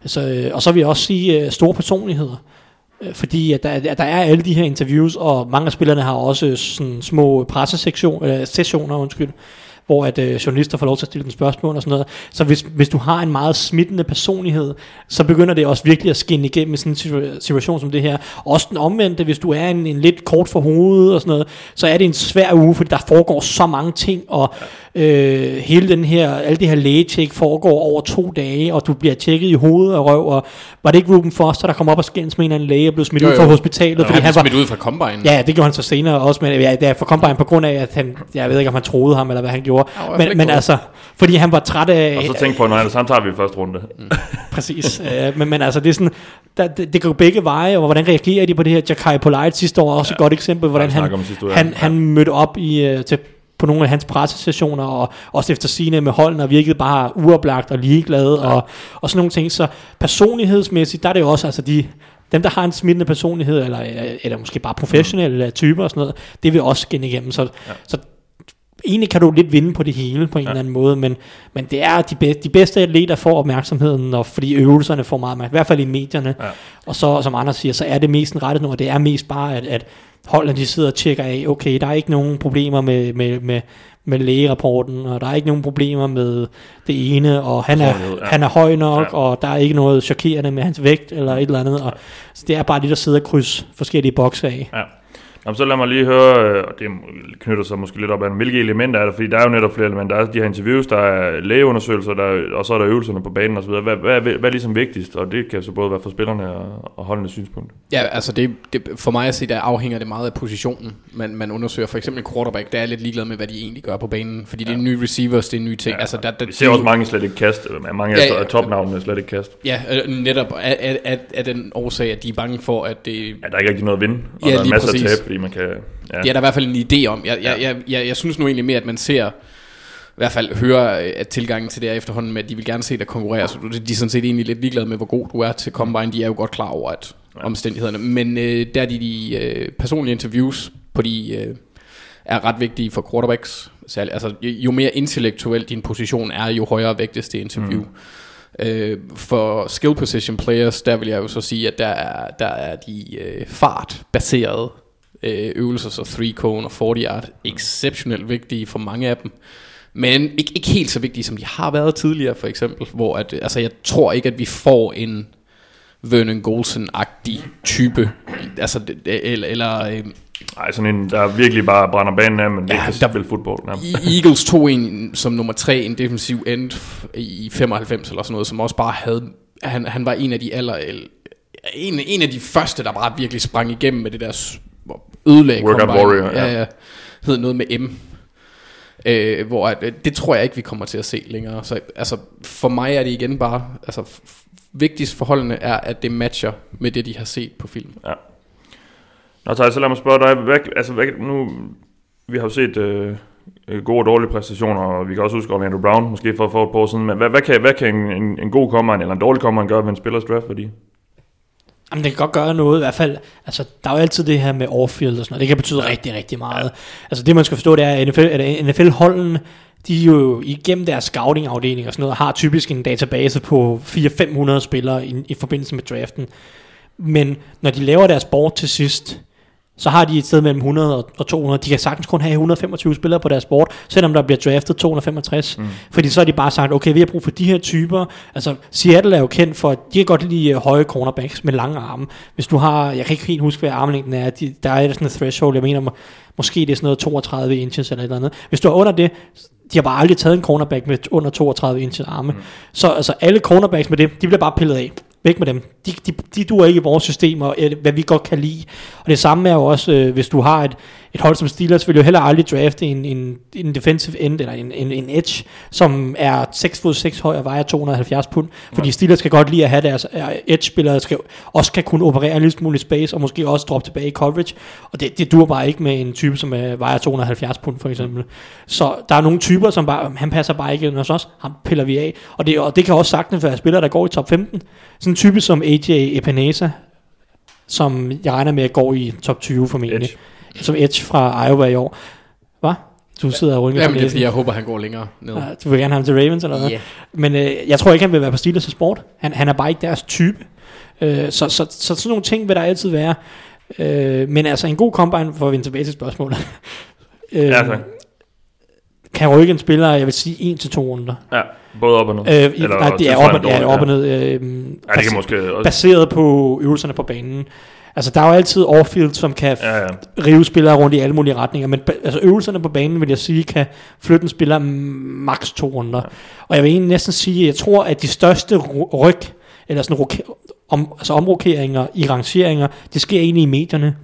Ja. Så, øh, og så vil jeg også sige uh, store personligheder. Uh, fordi at der, at der er alle de her interviews, og mange af spillerne har også sådan små pressesessioner, sessioner, undskyld, hvor at øh, journalister får lov til at stille dem spørgsmål og sådan noget. Så hvis, hvis du har en meget smittende personlighed, så begynder det også virkelig at skinne igennem i sådan en situation som det her. Også den omvendte, hvis du er en, en lidt kort for hovedet og sådan noget, så er det en svær uge, fordi der foregår så mange ting, og øh, hele den her, alle de her lægetjek foregår over to dage, og du bliver tjekket i hovedet og røv, og var det ikke Ruben Foster, der kom op og skændes med en eller anden læge og blev smidt jo, jo. ud fra hospitalet? Ja, fordi han, han var smidt ud fra Combine. Ja, det gjorde han så senere også, men ja, det er fra Combine på grund af, at han, jeg ved ikke, om han troede ham, eller hvad han gjorde. Ja, men, men altså, fordi han var træt af... Og så tænk på, når han så tager vi i første runde. Mm. *laughs* Præcis. øh, men, men altså, det er sådan, der, det, det går begge veje, og hvordan reagerer de på det her? Jakai Polite sidste år også ja. et godt eksempel, hvordan han, han, han mødte op i, uh, til på nogle af hans pressesessioner, og også efter sine med holden, og virkede bare uoplagt og ligeglad, ja. og, og sådan nogle ting. Så personlighedsmæssigt, der er det jo også, altså de, dem, der har en smittende personlighed, eller, eller måske bare professionelle typer og sådan noget, det vil også gen igennem. Så, ja. så egentlig kan du lidt vinde på det hele på en ja. eller anden måde, men, men det er de, bedste, de bedste atleter får opmærksomheden, og fordi øvelserne får meget opmærksomhed, i hvert fald i medierne. Ja. Og så, som andre siger, så er det mest en rettet nu, og det er mest bare, at, at holdene de sidder og tjekker af, okay, der er ikke nogen problemer med, med, med, med lægerapporten, og der er ikke nogen problemer med det ene, og han er, ja. han er høj nok, ja. og der er ikke noget chokerende med hans vægt, eller et eller andet. Og, så det er bare lige at sidde og krydse forskellige bokse af. Ja. Jamen, så lad mig lige høre, øh, og det knytter sig måske lidt op af, hvilke elementer er der, fordi der er jo netop flere elementer. Der er de her interviews, der er lægeundersøgelser, der, og så er der øvelserne på banen osv. Hvad, hvad, hvad, hvad er ligesom vigtigst? Og det kan så både være for spillerne og, og holdende synspunkt. Ja, altså det, det, for mig at se, der afhænger det meget af positionen, man, man undersøger. For eksempel quarterback, der er lidt ligeglad med, hvad de egentlig gør på banen, fordi ja. det er nye receivers, det er nye ting. Ja, altså, der, der, vi ser også mange slet ikke kast, mange ja, af topnavnene slet ikke kast. Ja, øh, netop af, af, af den årsag, at de er bange for, at det... Ja, der er ikke rigtig noget at vinde, og ja, der er masser præcis. af tab, fordi man kan Ja. Det er der i hvert fald en idé om. Jeg, jeg, jeg, jeg, jeg synes nu egentlig mere, at man ser i hvert fald hører at tilgangen til det er efterhånden med, at de vil gerne se dig konkurrere, så de er sådan set egentlig lidt ligeglade med, hvor god du er til Combine. De er jo godt klar over at ja. omstændighederne. Men øh, der er de, de øh, personlige interviews på de øh, er ret vigtige for quarterbacks. Særligt, altså, jo mere intellektuel din position er, jo højere vægtes det interview. Mm. Øh, for skill position players, der vil jeg jo så sige, at der er, der er de øh, fart-baserede øh, øvelser, så 3 cone og 40 yard, exceptionelt vigtige for mange af dem. Men ikke, ikke helt så vigtige, som de har været tidligere, for eksempel. Hvor at, altså, jeg tror ikke, at vi får en Vernon Golson-agtig type. Altså, eller... eller øh, Nej, sådan en, der virkelig bare brænder banen af, men det ja, kan der, spille fodbold. Ja. Eagles tog en som nummer tre, en defensiv end i 95 eller sådan noget, som også bare havde... Han, han var en af de aller... En, en af de første, der bare virkelig sprang igennem med det der ødelagde Workout Combine. Warrior, ja. ja, ja. Hed noget med M. Øh, hvor at, øh, det tror jeg ikke, vi kommer til at se længere. Så altså, for mig er det igen bare, altså vigtigst forholdene er, at det matcher med det, de har set på film. Ja. Nå, så lad mig spørge dig, hvad, altså, hvad, nu, vi har jo set øh, gode og dårlige præstationer, og vi kan også huske Orlando Brown, måske for, for et par år siden, men hvad, hvad kan, hvad kan en, en, en god combine eller en dårlig combine gøre ved en spillers draft værdi? Jamen, det kan godt gøre noget, i hvert fald, altså, der er jo altid det her med off-field og sådan noget, det kan betyde rigtig, rigtig meget. Altså, det man skal forstå, det er, at NFL, at NFL-holden, de er jo igennem deres scouting-afdeling og sådan noget, har typisk en database på 400-500 spillere i, i forbindelse med draften. Men når de laver deres board til sidst, så har de et sted mellem 100 og 200. De kan sagtens kun have 125 spillere på deres board, selvom der bliver draftet 265. Mm. Fordi så har de bare sagt, okay, vi har brug for de her typer. Altså, Seattle er jo kendt for, at de kan godt lide øh, høje cornerbacks med lange arme. Hvis du har, jeg kan ikke helt huske, hvad armlængden er, de, der er sådan et threshold, jeg mener, måske det er sådan noget 32 inches eller et eller andet. Hvis du er under det, de har bare aldrig taget en cornerback med under 32 inches arme. Mm. Så altså, alle cornerbacks med det, de bliver bare pillet af. Væk med dem. De, de, de duer ikke i vores system, og øh, hvad vi godt kan lide. Og det samme er jo også, øh, hvis du har et, et hold som Steelers, vil jo heller aldrig drafte en, en, en defensive end, eller en, en, en edge, som er 6 fod 6 høj og vejer 270 pund. Fordi Steelers skal godt lide at have deres øh, edge-spillere, skal, også kan kunne operere en lille smule space, og måske også droppe tilbage i coverage. Og det, det dur bare ikke med en type, som er, vejer 270 pund, for eksempel. Så der er nogle typer, som bare, han passer bare ikke ind hos os, ham piller vi af. Og det, og det kan også sagtens være spillere, der går i top 15. Sådan en type som AJ Epinesa, som jeg regner med at gå i top 20 formentlig. Edge. Som Edge fra Iowa i år. Hvad? Du sidder og rynker Jamen det er fordi, jeg håber, han går længere ned. Ja, du vil gerne have ham til Ravens eller hvad? Yeah. Men øh, jeg tror ikke, han vil være på Steelers sport. Han, han er bare ikke deres type. Øh, så, så, så, så sådan nogle ting vil der altid være. Øh, men altså en god combine, for at vende tilbage til spørgsmålet. *laughs* øh, ja, tak. Kan rykke en spiller, jeg vil sige, 1 til to runder. Ja. Både op og ned? Øh, Eller nej, det er op, og, ja, op og ned. Øh, ja, det kan måske også. Baseret på øvelserne på banen. Altså, der er jo altid off-field, som kan ja, ja. rive spillere rundt i alle mulige retninger, men altså, øvelserne på banen, vil jeg sige, kan flytte en spiller maks to runder. Ja. Og jeg vil egentlig næsten sige, at jeg tror, at de største ryg, eller sådan om, altså omrokeringer i rangeringer, det sker egentlig i medierne.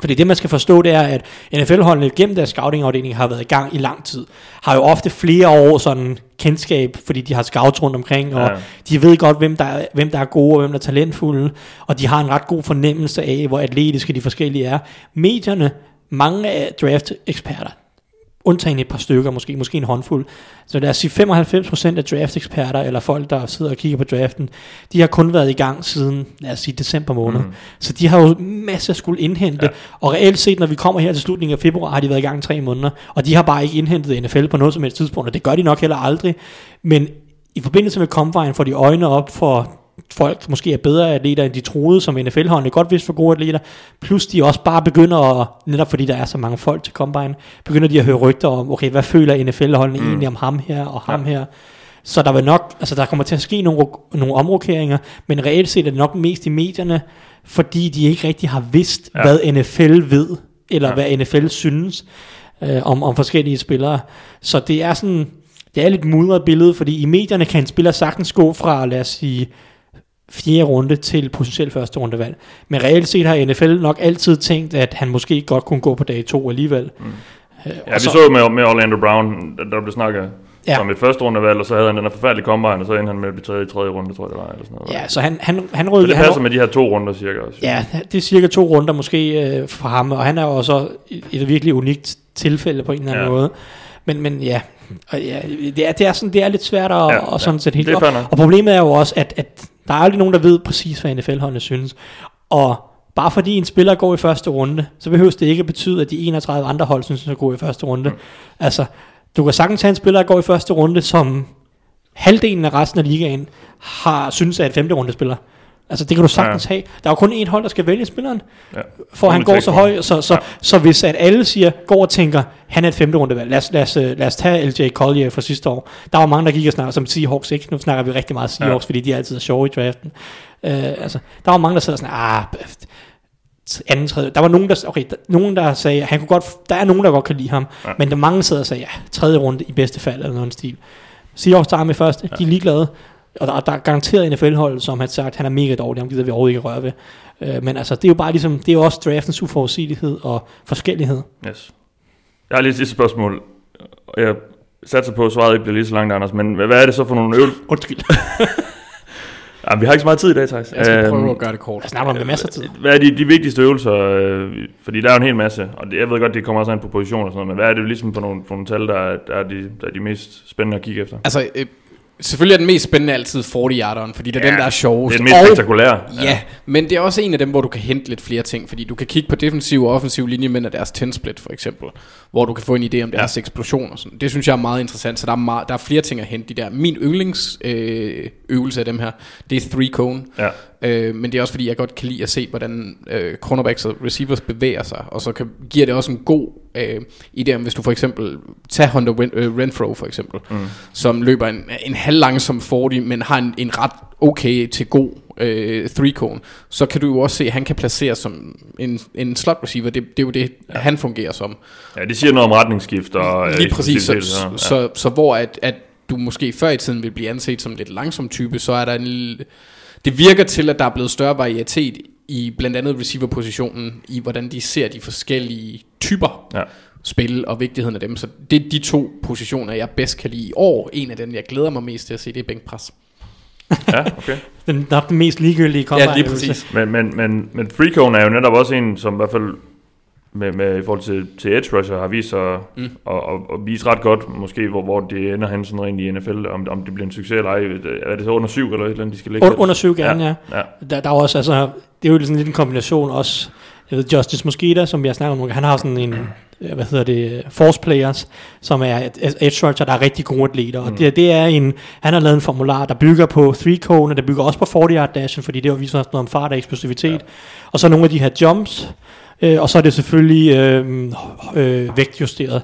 Fordi det, man skal forstå, det er, at NFL-holdene gennem deres scouting-afdeling har været i gang i lang tid. Har jo ofte flere år sådan kendskab, fordi de har scouts rundt omkring, og ja. de ved godt, hvem der, er, hvem der er gode, og hvem der er talentfulde, og de har en ret god fornemmelse af, hvor atletiske de forskellige er. Medierne, mange af draft-eksperter, undtagen et par stykker, måske, måske en håndfuld. Så lad os sige 95% af draft-eksperter, eller folk, der sidder og kigger på draften, de har kun været i gang siden, lad os sige, december måned. Mm. Så de har jo masser at skulle indhente, ja. og reelt set, når vi kommer her til slutningen af februar, har de været i gang i tre måneder, og de har bare ikke indhentet NFL på noget som helst tidspunkt, og det gør de nok heller aldrig. Men i forbindelse med Combine får de øjne op for folk måske er bedre atleter, end de troede, som NFL-holdene godt vidste for gode atleter, plus de også bare begynder at, netop fordi der er så mange folk til Combine, begynder de at høre rygter om, okay, hvad føler NFL-holdene mm. egentlig om ham her og ham ja. her. Så der vil nok, altså der kommer til at ske nogle, nogle omrokeringer, men reelt set er det nok mest i medierne, fordi de ikke rigtig har vidst, ja. hvad NFL ved, eller ja. hvad NFL synes øh, om, om forskellige spillere. Så det er sådan, det er lidt mudret billede, fordi i medierne kan en spiller sagtens gå fra, lad os sige, fjerde runde til potentielt første rundevalg. Men reelt set har NFL nok altid tænkt, at han måske godt kunne gå på dag to alligevel. Mm. Øh, ja, vi så, så med, med Orlando Brown, der blev snakket ja. som et første rundevalg, og så havde han den her forfærdelige combine, og så endte han med at blive taget i tredje runde, tror jeg det var. Eller sådan noget. Ja, så han, han, han rykkede... Så det passer han, med de her to runder cirka også. Ja, det er cirka to runder måske øh, for ham, og han er jo også et, virkelig unikt tilfælde på en eller anden ja. måde. Men, men ja, og ja det, er, det, er sådan, det er lidt svært at, ja, og sådan ja, sætte helt op. Og problemet er jo også, at, at der er aldrig nogen, der ved præcis, hvad NFL-holdene synes. Og bare fordi en spiller går i første runde, så behøver det ikke at betyde, at de 31 andre hold synes, at gå i første runde. Mm. Altså, du kan sagtens have en spiller, der går i første runde, som halvdelen af resten af ligaen har synes er et femte runde spiller. Altså det kan du sagtens ja. have. Der er jo kun én hold, der skal vælge spilleren, ja. for han går så høj. Så, så, ja. så hvis at alle siger, går og tænker, han er et femte rundevalg. Lad os, lad, os, lad os tage LJ Collier fra sidste år. Der var mange, der gik og snakkede som Seahawks ikke. Nu snakker vi rigtig meget Seahawks, ja. fordi de altid er sjove i draften. Uh, altså, der var mange, der sad sådan, ah, anden, tredje. Der var nogen, der, okay, der, nogen, der sagde, han kunne godt, der er nogen, der godt kan lide ham, ja. men der mange sidder og sagde, ja, tredje runde i bedste fald, eller noget stil. Seahawks tager med første, ja. de er ligeglade. Og der, der er garanteret NFL-hold, som har sagt, han er mega dårlig, ham gider vi overhovedet ikke røre ved. Øh, men altså, det er jo bare ligesom, det er jo også draftens uforudsigelighed og forskellighed. Yes. Jeg har lige et sidste spørgsmål. Jeg satser på, at svaret ikke bliver lige så langt, Anders, men hvad er det så for nogle øvelser? Undskyld. *laughs* ja, vi har ikke så meget tid i dag, Thijs. Jeg skal prøve øhm, at gøre det kort. Jeg snakker om det masser af tid. Hvad er de, de vigtigste øvelser? Øh, fordi der er jo en hel masse, og det, jeg ved godt, det kommer også an på position og sådan noget, men hvad er det ligesom på nogle, på nogle tal, der er, der, er de, der er de mest spændende at kigge efter? Altså, øh, Selvfølgelig er den mest spændende altid 40-yarderen, fordi det er ja, den, der er sjovest. Det er den mest spektakulære. Ja, ja, men det er også en af dem, hvor du kan hente lidt flere ting, fordi du kan kigge på defensiv og offensiv linjemænd af deres 10-split for eksempel, hvor du kan få en idé om deres ja. eksplosion og sådan. Det synes jeg er meget interessant, så der er, meget, der er flere ting at hente de der. Min yndlingsøvelse øh, af dem her, det er three cone. Ja. Øh, men det er også fordi, jeg godt kan lide at se, hvordan øh, cornerbacks og receivers bevæger sig, og så kan, giver det også en god øh, idé om, hvis du for eksempel tager Hunter Ren, øh, Renfro for eksempel, mm. som løber en, en halv langsom 40, men har en, en ret okay til god øh, three cone, så kan du jo også se, at han kan placeres som en, en slot receiver. Det, det er jo det, ja. han fungerer som. Ja, det siger noget om retningsskift. Og, Lige præcis. Så, så, ja. så, så hvor at, at du måske før i tiden vil blive anset som en lidt langsom type, så er der en... Det virker til, at der er blevet større varietet i blandt andet receiver-positionen, i hvordan de ser de forskellige typer ja. spil og vigtigheden af dem. Så det er de to positioner, jeg bedst kan lide i år. En af dem, jeg glæder mig mest til at se, det er bænkpres. ja, okay. den, er den mest ligegyldige kommer. Ja, lige præcis. Men, men, men, men Freecone er jo netop også en, som i hvert fald med, med i forhold til, til edge rusher har vist sig mm. at, at, at, vise ret godt, måske hvor, hvor det ender hen sådan rent i NFL, om, om det bliver en succes eller ej. Er det så under syv eller et eller andet, de skal ligge? Under, under syv gerne, ja. ja. ja. Der, der er også, altså, det er jo sådan lidt en kombination også, jeg ved, Justice Mosquito, som jeg snakker om, han har sådan en, hvad hedder det, force players, som er edge rusher, der er rigtig gode atleter, mm. og det, det er en, han har lavet en formular, der bygger på 3 cone, og der bygger også på 40 yard dashen, fordi det har vist noget om fart og eksplosivitet, ja. og så nogle af de her jumps, Øh, og så er det selvfølgelig øh, øh, vægtjusteret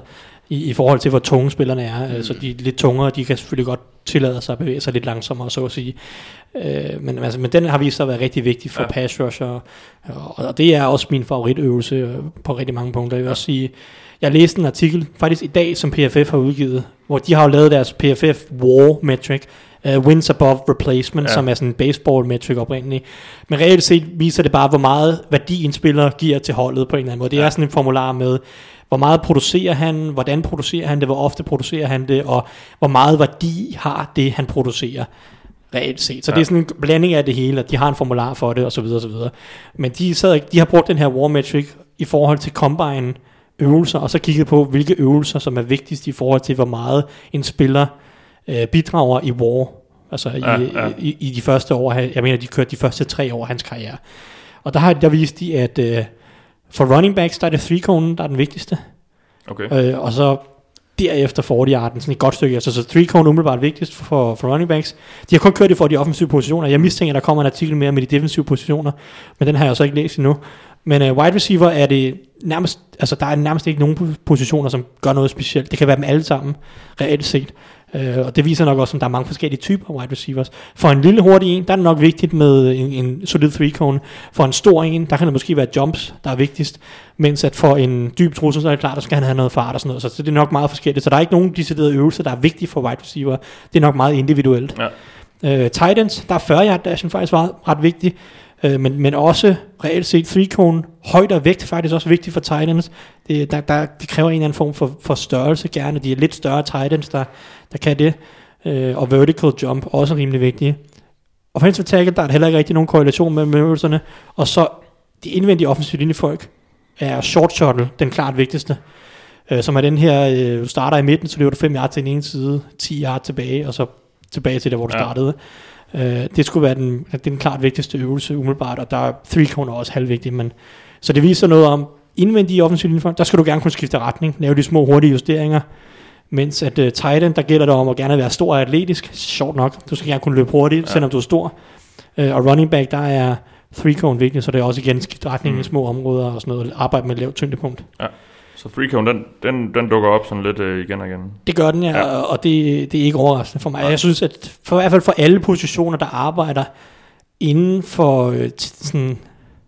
i, i forhold til, hvor tunge spillerne er. Mm. Altså de er lidt tungere, de kan selvfølgelig godt tillade sig at bevæge sig lidt langsommere, så at sige. Øh, men, altså, men den har vist sig at være rigtig vigtig for ja. pass rusher, og, og det er også min favoritøvelse på rigtig mange punkter. Jeg vil også sige, jeg læste en artikel faktisk i dag, som PFF har udgivet, hvor de har jo lavet deres PFF War Metric, uh, wins above replacement, ja. som er sådan en baseball metric oprindeligt. Men reelt set viser det bare, hvor meget værdi en spiller giver til holdet på en eller anden måde. Det ja. er sådan en formular med, hvor meget producerer han, hvordan producerer han det, hvor ofte producerer han det, og hvor meget værdi har det, han producerer reelt set. Så ja. det er sådan en blanding af det hele, at de har en formular for det, og så videre, og så videre. Men de, sad, de har brugt den her war metric i forhold til combine øvelser, og så kigget på, hvilke øvelser, som er vigtigst i forhold til, hvor meget en spiller øh, bidrager i War, altså i, ja. I, i de første år, jeg mener, de kørte de første tre år af hans karriere. Og der har der vist de, at øh, for running backs, der er det three cone, der er den vigtigste. Okay. Øh, og så derefter 40 yarden, sådan et godt stykke. Altså, så three cone umiddelbart vigtigst for, for running backs. De har kun kørt det for de offensive positioner. Jeg mistænker, at der kommer en artikel mere med de defensive positioner, men den har jeg så ikke læst endnu. Men uh, wide receiver er det nærmest, altså der er nærmest ikke nogen positioner, som gør noget specielt. Det kan være dem alle sammen, reelt set. Uh, og det viser nok også, at der er mange forskellige typer wide receivers. For en lille hurtig en, der er det nok vigtigt med en, en solid three cone. For en stor en, der kan det måske være jumps, der er vigtigst. Mens at for en dyb trussel, så er det klart, der skal han have noget fart og sådan noget. Så, så det er nok meget forskelligt. Så der er ikke nogen deciderede øvelser, der er vigtige for wide receiver. Det er nok meget individuelt. Ja. Tight ends, der er 40 yard dashen faktisk ret, ret vigtigt. Øh, men, men også reelt set cone, højde og vægt faktisk også vigtigt for tight ends. Det, der, der, det kræver en eller anden form for, for størrelse gerne. De er lidt større tight ends, der, der kan det. Øh, og vertical jump også rimelig vigtige. Offensive tackle, der er heller ikke rigtig nogen korrelation med øvelserne. Og så de indvendige offensive linjefolk er short shuttle, den klart vigtigste. Øh, som er den her, øh, du starter i midten, så løber du 5 yards til den ene side, 10 yards tilbage, og så tilbage til der, hvor du ja. startede. Øh, det skulle være den, den klart vigtigste øvelse umiddelbart, og der er three corner også halvvigtigt, men så det viser noget om indvendige offensive linjer, der skal du gerne kunne skifte retning, lave de små hurtige justeringer, mens at uh, tight end, der gælder det om at gerne være stor og atletisk, sjovt nok, du skal gerne kunne løbe hurtigt, ja. selvom du er stor, uh, og running back, der er three cone vigtigt, så det er også igen skifte retning mm. i små områder og sådan noget, arbejde med lavt tyngdepunkt. Ja. Så Freecone, den, den, den dukker op sådan lidt øh, igen og igen. Det gør den, ja, ja. og det, det er ikke overraskende for mig. Ja. Jeg synes, at for, i hvert fald for alle positioner, der arbejder inden for øh, sådan,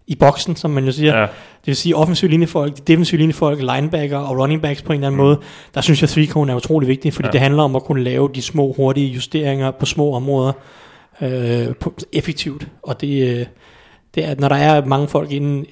i boksen, som man jo siger, ja. det vil sige offensiv linjefolk, defensiv linjefolk, linebacker og running backs på en eller anden mm. måde, der synes jeg, at Freecone er utrolig vigtig, fordi ja. det handler om at kunne lave de små, hurtige justeringer på små områder øh, på, effektivt. Og det, øh, det er, når der er mange folk inden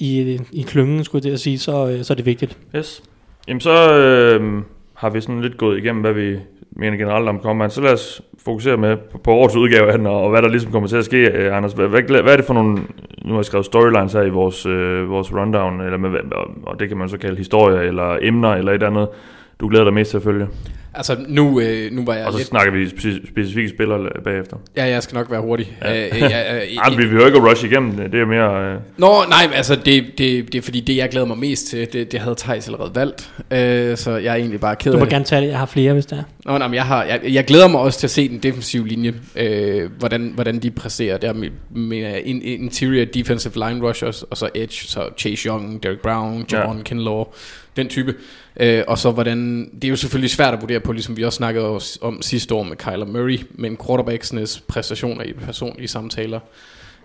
i, i klyngen, skulle jeg sige, så, øh, så er det vigtigt. Yes. Jamen så øh, har vi sådan lidt gået igennem, hvad vi mener generelt om Combine. Så lad os fokusere med på, på årets udgave af den, og, og hvad der ligesom kommer til at ske. Øh, Anders, hvad, hvad, hvad er det for nogle, nu har jeg skrevet storylines her i vores, øh, vores rundown, eller med, og, og det kan man så kalde historier, eller emner, eller et andet du glæder dig mest til at følge? Altså nu, øh, nu var jeg Og så lidt... snakker vi specifikke spillere bagefter. Ja, jeg skal nok være hurtig. Ja. Øh, øh, øh, *laughs* vi vil jo ikke rush igennem det, det er mere... Øh... Nå, nej, altså det, det, det er fordi det jeg glæder mig mest til, det, det havde Thijs allerede valgt. Øh, så jeg er egentlig bare ked af Du må det. gerne tage det, jeg har flere, hvis det er. Nå, nej, men jeg, har, jeg, jeg glæder mig også til at se den defensive linje, øh, hvordan, hvordan de præsterer. Der med, med in, interior defensive line rushers, og så edge, så Chase Young, Derek Brown, Javon ja. Kinlaw, den type. Øh, og så hvordan, det er jo selvfølgelig svært at vurdere på, ligesom vi også snakkede om sidste år med Kyler Murray, men quarterbacks præstationer i personlige samtaler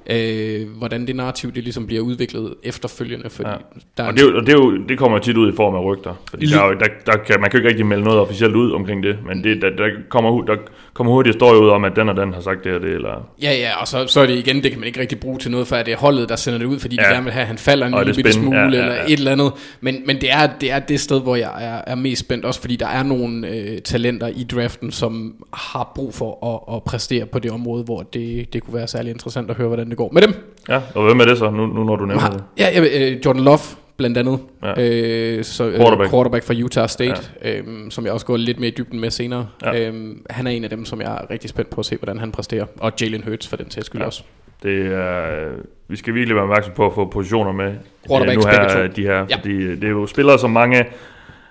øh, hvordan det narrativ det ligesom bliver udviklet efterfølgende. Fordi ja. der og, det, er, og det, er jo, det kommer tit ud i form af rygter, fordi der, der, der kan, man kan jo ikke rigtig melde noget officielt ud omkring det, men det, der, der, kommer, der kommer hurtigt historie ud om, at den og den har sagt det og det. Eller... Ja, ja, og så, så er det igen, det kan man ikke rigtig bruge til noget, for at det er holdet, der sender det ud, fordi ja. de gerne vil have, at han falder en lille bitte smule, ja, ja, ja. eller et eller andet. Men, men det, er, det er det sted, hvor jeg er, er mest spændt, også fordi der er nogle øh, talenter i draften, som har brug for at, at præstere på det område, hvor det, det kunne være særlig interessant at høre, hvordan det går med dem. Ja, og hvem er det så, nu, nu når du nævner det? Ja, ja øh, Jordan Love blandt andet. Ja. Øh, så, øh, quarterback. quarterback fra Utah State, ja. øhm, som jeg også går lidt mere i dybden med senere. Ja. Øhm, han er en af dem, som jeg er rigtig spændt på at se, hvordan han præsterer. Og Jalen Hurts for den sags skyld ja. også. Det er, vi skal virkelig være opmærksom på at få positioner med Quarterbacks nu her, de her, ja. fordi det er jo spillere, som mange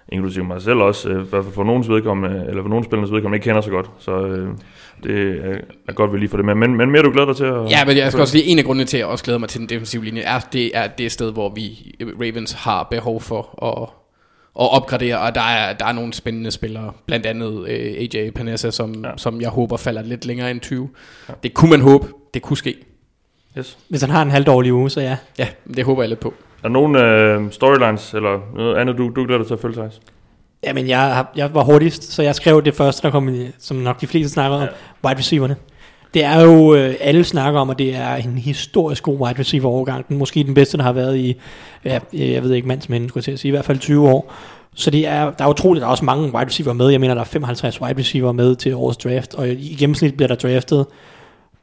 inklusive mig selv også, øh, i hvert fald for nogens vedkommende, eller for nogle spillernes vedkommende, ikke kender så godt. Så øh, det er, godt, vi lige får det med. Men, men mere du glæder dig til at... Ja, men jeg skal også lige, en af grundene til, at jeg også glæder mig til den defensive linje, er, det er det sted, hvor vi Ravens har behov for at, at opgradere, og der er, der er nogle spændende spillere, blandt andet øh, AJ Panessa, som, ja. som jeg håber falder lidt længere end 20. Ja. Det kunne man håbe, det kunne ske. Yes. Hvis han har en halvdårlig uge, så ja. Ja, det håber jeg lidt på. Er der nogle øh, storylines, eller noget andet, du, du glæder dig til at følge, Thijs? Jamen, jeg, jeg var hurtigst, så jeg skrev det første, der kom, som nok de fleste snakker om, ja. wide receiverne. Det er jo, øh, alle snakker om, at det er en historisk god wide receiver overgang. Den måske den bedste, der har været i, ja, jeg ved ikke, mandsmænd, skulle jeg til at sige, i hvert fald 20 år. Så det er, der er utroligt, der er også mange wide receiver med. Jeg mener, der er 55 wide receiver med til årets draft, og i gennemsnit bliver der draftet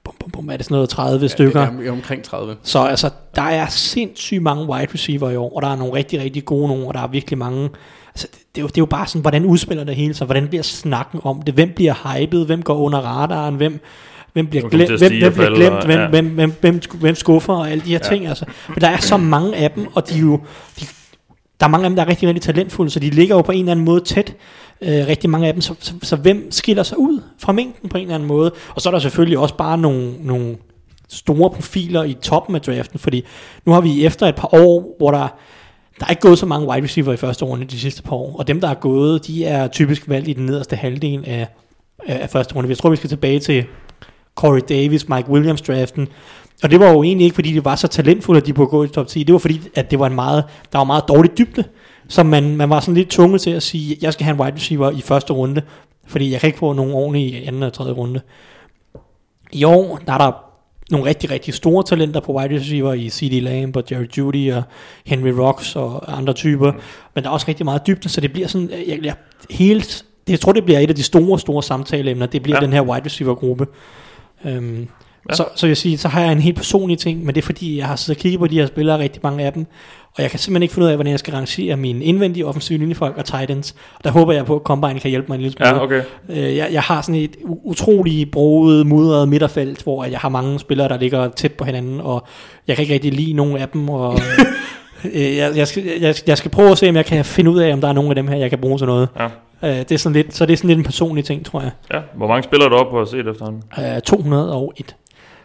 bum, bum, bum, er det sådan noget 30 ja, stykker? Det er omkring 30. Så altså, der er sindssygt mange wide receiver i år, og der er nogle rigtig, rigtig gode nogle, og der er virkelig mange... Altså, det, det, er jo, det er jo bare sådan, hvordan udspiller det hele sig, hvordan bliver snakken om det, hvem bliver hypet, hvem går under radaren, hvem, hvem bliver, glem, hvem, hvem bliver glemt, hvem, ja. hvem, hvem, hvem, hvem skuffer og alle de her ja. ting. Altså. Men der er så mange af dem, og de jo, de, der er mange af dem, der er rigtig, rigtig talentfulde, så de ligger jo på en eller anden måde tæt øh, rigtig mange af dem. Så, så, så hvem skiller sig ud fra mængden på en eller anden måde? Og så er der selvfølgelig også bare nogle, nogle store profiler i toppen af draften, fordi nu har vi efter et par år, hvor der der er ikke gået så mange wide receiver i første runde de sidste par år, og dem, der er gået, de er typisk valgt i den nederste halvdel af, af første runde. Jeg tror, vi skal tilbage til Corey Davis, Mike Williams draften, og det var jo egentlig ikke, fordi de var så talentfulde, at de kunne gå i top 10. Det var fordi, at det var en meget, der var meget dårlig dybde. Så man, man var sådan lidt tvunget til at sige, jeg skal have en wide receiver i første runde, fordi jeg kan ikke få nogen ordentlige i anden og tredje runde. I år, der er der nogle rigtig, rigtig store talenter på wide receiver i C.D. Lamb og Jerry Judy og Henry Rocks og andre typer. Men der er også rigtig meget dybde, så det bliver sådan, jeg, jeg, helt, det, jeg tror, det bliver et af de store, store samtaleemner. Det bliver ja. den her wide receiver gruppe. Ja. Så, så jeg siger, så har jeg en helt personlig ting, men det er fordi, jeg har siddet og kigget på de her spillere, rigtig mange af dem, og jeg kan simpelthen ikke finde ud af, hvordan jeg skal rangere mine indvendige offensive linjefolk og Titans. Og der håber jeg på, at Combine kan hjælpe mig en lille smule. Ja, okay. Øh, jeg, jeg har sådan et utrolig broet, mudret midterfelt, hvor jeg har mange spillere, der ligger tæt på hinanden, og jeg kan ikke rigtig lide nogen af dem, og *laughs* øh, jeg, jeg, skal, jeg, jeg skal prøve at se, om jeg kan finde ud af, om der er nogen af dem her, jeg kan bruge til noget. Ja. Øh, det er sådan lidt, så det er sådan lidt en personlig ting, tror jeg. Ja, hvor mange spillere er du oppe på at se efterhånden? Øh, 201.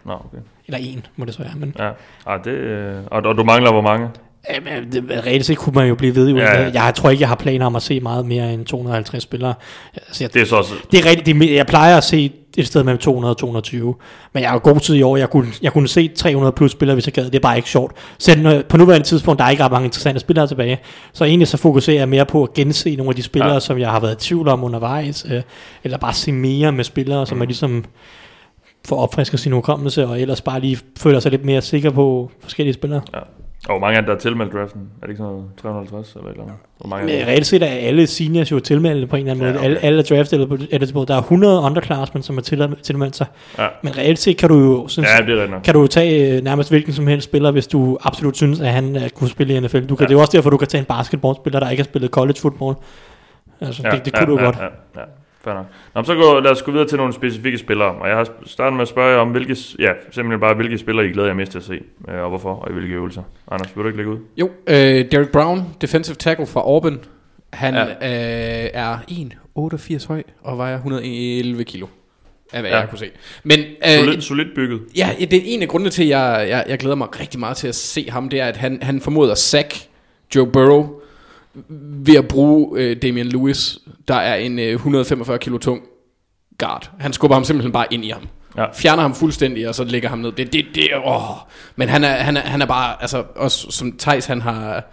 Nå, okay. Eller en, må det så være. Men... Ja, ah, det, øh, og, og du mangler hvor mange? Jamen, det, reelt set kunne man jo blive ved. Ja, ja. Jeg tror ikke, jeg har planer om at se meget mere end 250 spillere. Altså, jeg, det er så også... Det er rigtigt. Det, jeg plejer at se et sted mellem 200 og 220. Men jeg har god tid i år. Jeg kunne, jeg kunne se 300 plus spillere, hvis jeg gad. Det er bare ikke sjovt. Selv på nuværende tidspunkt, der er ikke ret mange interessante spillere tilbage. Så egentlig så fokuserer jeg mere på at gense nogle af de spillere, ja. som jeg har været i tvivl om undervejs. Øh, eller bare se mere med spillere, som mm. er ligesom for opfriske sin hukommelse, og ellers bare lige føler sig lidt mere sikker på forskellige spillere. Ja. Og hvor mange er der tilmeldt draften? Er det ikke sådan noget 350 eller eller andet? Hvor mange er reelt set er alle seniors jo tilmeldt på en eller anden ja, måde. Okay. Alle, alle er draftet eller Der er 100 underclassmen, som er til, tilmeldt sig. Ja. Men reelt set kan du jo synes, ja, det er kan du tage øh, nærmest hvilken som helst spiller, hvis du absolut synes, at han kunne spille i NFL. Du kan, ja. Det er jo også derfor, du kan tage en basketballspiller, der ikke har spillet college football. Altså, ja, det, det kunne ja, du ja, godt. Ja, ja. Fair nok. Nå, så gå, lad os gå videre til nogle specifikke spillere. Og jeg har startet med at spørge jer om, hvilke, ja, simpelthen bare, hvilke spillere I glæder jer mest til at se, øh, og hvorfor, og i hvilke øvelser. Anders, vil du ikke lægge ud? Jo, øh, Derek Brown, defensive tackle fra Auburn. Han ja. øh, er 1,88 høj og vejer 111 kilo af hvad ja. jeg kunne se. Men, øh, solid, solidt bygget. Ja, det er en af grundene til, at jeg, jeg, jeg glæder mig rigtig meget til at se ham, det er, at han, han formoder sack Joe Burrow ved at bruge øh, Damian Lewis, der er en øh, 145 kilo tung guard. Han skubber ham simpelthen bare ind i ham. Ja. Fjerner ham fuldstændig, og så lægger ham ned. Det, det, det, åh. Men han er, han, er, han er bare, altså, også som Thijs, han har,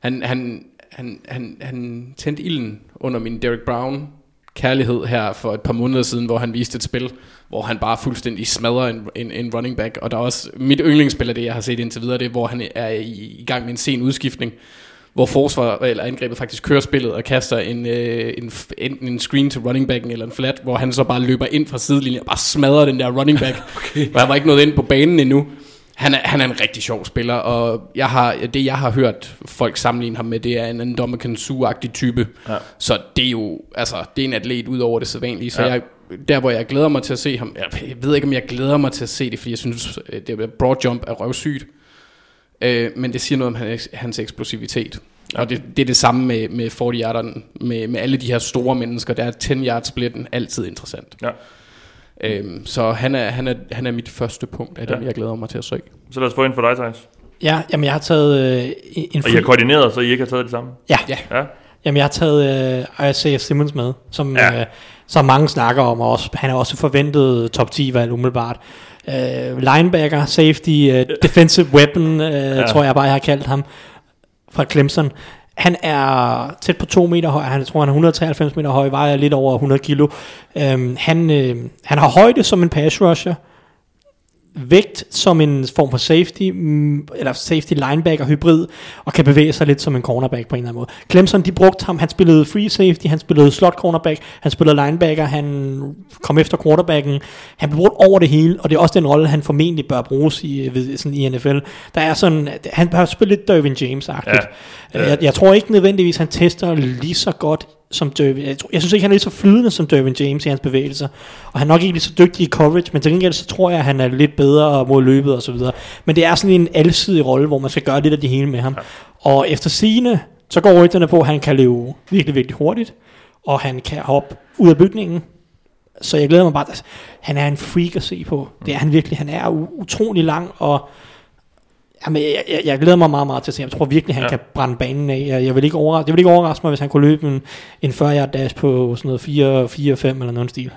han, han, han, han, han tændte ilden under min Derek Brown kærlighed her for et par måneder siden, hvor han viste et spil, hvor han bare fuldstændig smadrer en, en, en running back. Og der er også mit yndlingsspil af det, jeg har set indtil videre, det er, hvor han er i, i gang med en sen udskiftning, hvor forsvar eller angrebet faktisk kører spillet og kaster en, øh, en, enten en screen til running backen eller en flat, hvor han så bare løber ind fra sidelinjen og bare smadrer den der running back. *laughs* okay. Og han var ikke nået ind på banen endnu. Han er, han er en rigtig sjov spiller, og jeg har, det jeg har hørt folk sammenligne ham med, det er en, en Dominican agtig type. Ja. Så det er jo, altså, det er en atlet ud over det sædvanlige. Så ja. jeg, der hvor jeg glæder mig til at se ham, jeg, jeg ved ikke om jeg glæder mig til at se det, fordi jeg synes, det broad jump er røvsygt. Øh, men det siger noget om hans, hans eksplosivitet. Og det, det er det samme med, med 40 yarderne, med, med alle de her store mennesker. Der er 10 yard splitten altid interessant. Ja. Øhm, så han er, han, er, han er mit første punkt af ja. dem, jeg glæder mig til at søge. Så lad os få ind for dig, Thijs. Ja, jamen jeg har taget øh, en... Og I har koordineret, så I ikke har taget det samme? Ja. ja. ja. Jamen jeg har taget øh, Isaiah Simmons med, som, ja. øh, som mange snakker om, og også, han er også forventet top 10 valg umiddelbart. Øh, linebacker, safety, øh, defensive weapon, øh, ja. tror jeg bare, jeg har kaldt ham, fra Clemson. Han er tæt på 2 meter høj, han tror han er 193 meter høj, vejer lidt over 100 kilo. Øhm, han, øh, han har højde som en pass rusher, vægt som en form for safety, mm, eller safety linebacker hybrid, og kan bevæge sig lidt som en cornerback på en eller anden måde. Clemson, de brugte ham, han spillede free safety, han spillede slot cornerback, han spillede linebacker, han kom efter quarterbacken, han blev brugt over det hele, og det er også den rolle, han formentlig bør bruges i, ved, sådan i NFL. Der er sådan, han bør spille lidt Dervin James-agtigt. Ja. Jeg, jeg tror ikke nødvendigvis, han tester lige så godt som Dervin. Jeg, tror, jeg synes ikke, han er lige så flydende som Dervin James i hans bevægelser. Og han er nok ikke lige så dygtig i coverage, men til gengæld så tror jeg, at han er lidt bedre mod løbet og så videre. Men det er sådan en alsidig rolle, hvor man skal gøre lidt af det hele med ham. Ja. Og efter sine så går rygterne på, at han kan løbe virkelig, virkelig hurtigt, og han kan hoppe ud af bygningen. Så jeg glæder mig bare, at han er en freak at se på. Det er han virkelig. Han er utrolig lang, og Jamen, jeg, jeg, jeg glæder mig meget, meget til at se. Jeg tror virkelig, han ja. kan brænde banen af. Jeg, jeg vil ikke overras- det vil ikke overraske mig, hvis han kunne løbe en, en 40 yard dash på sådan noget 4, 4 5 eller noget stil.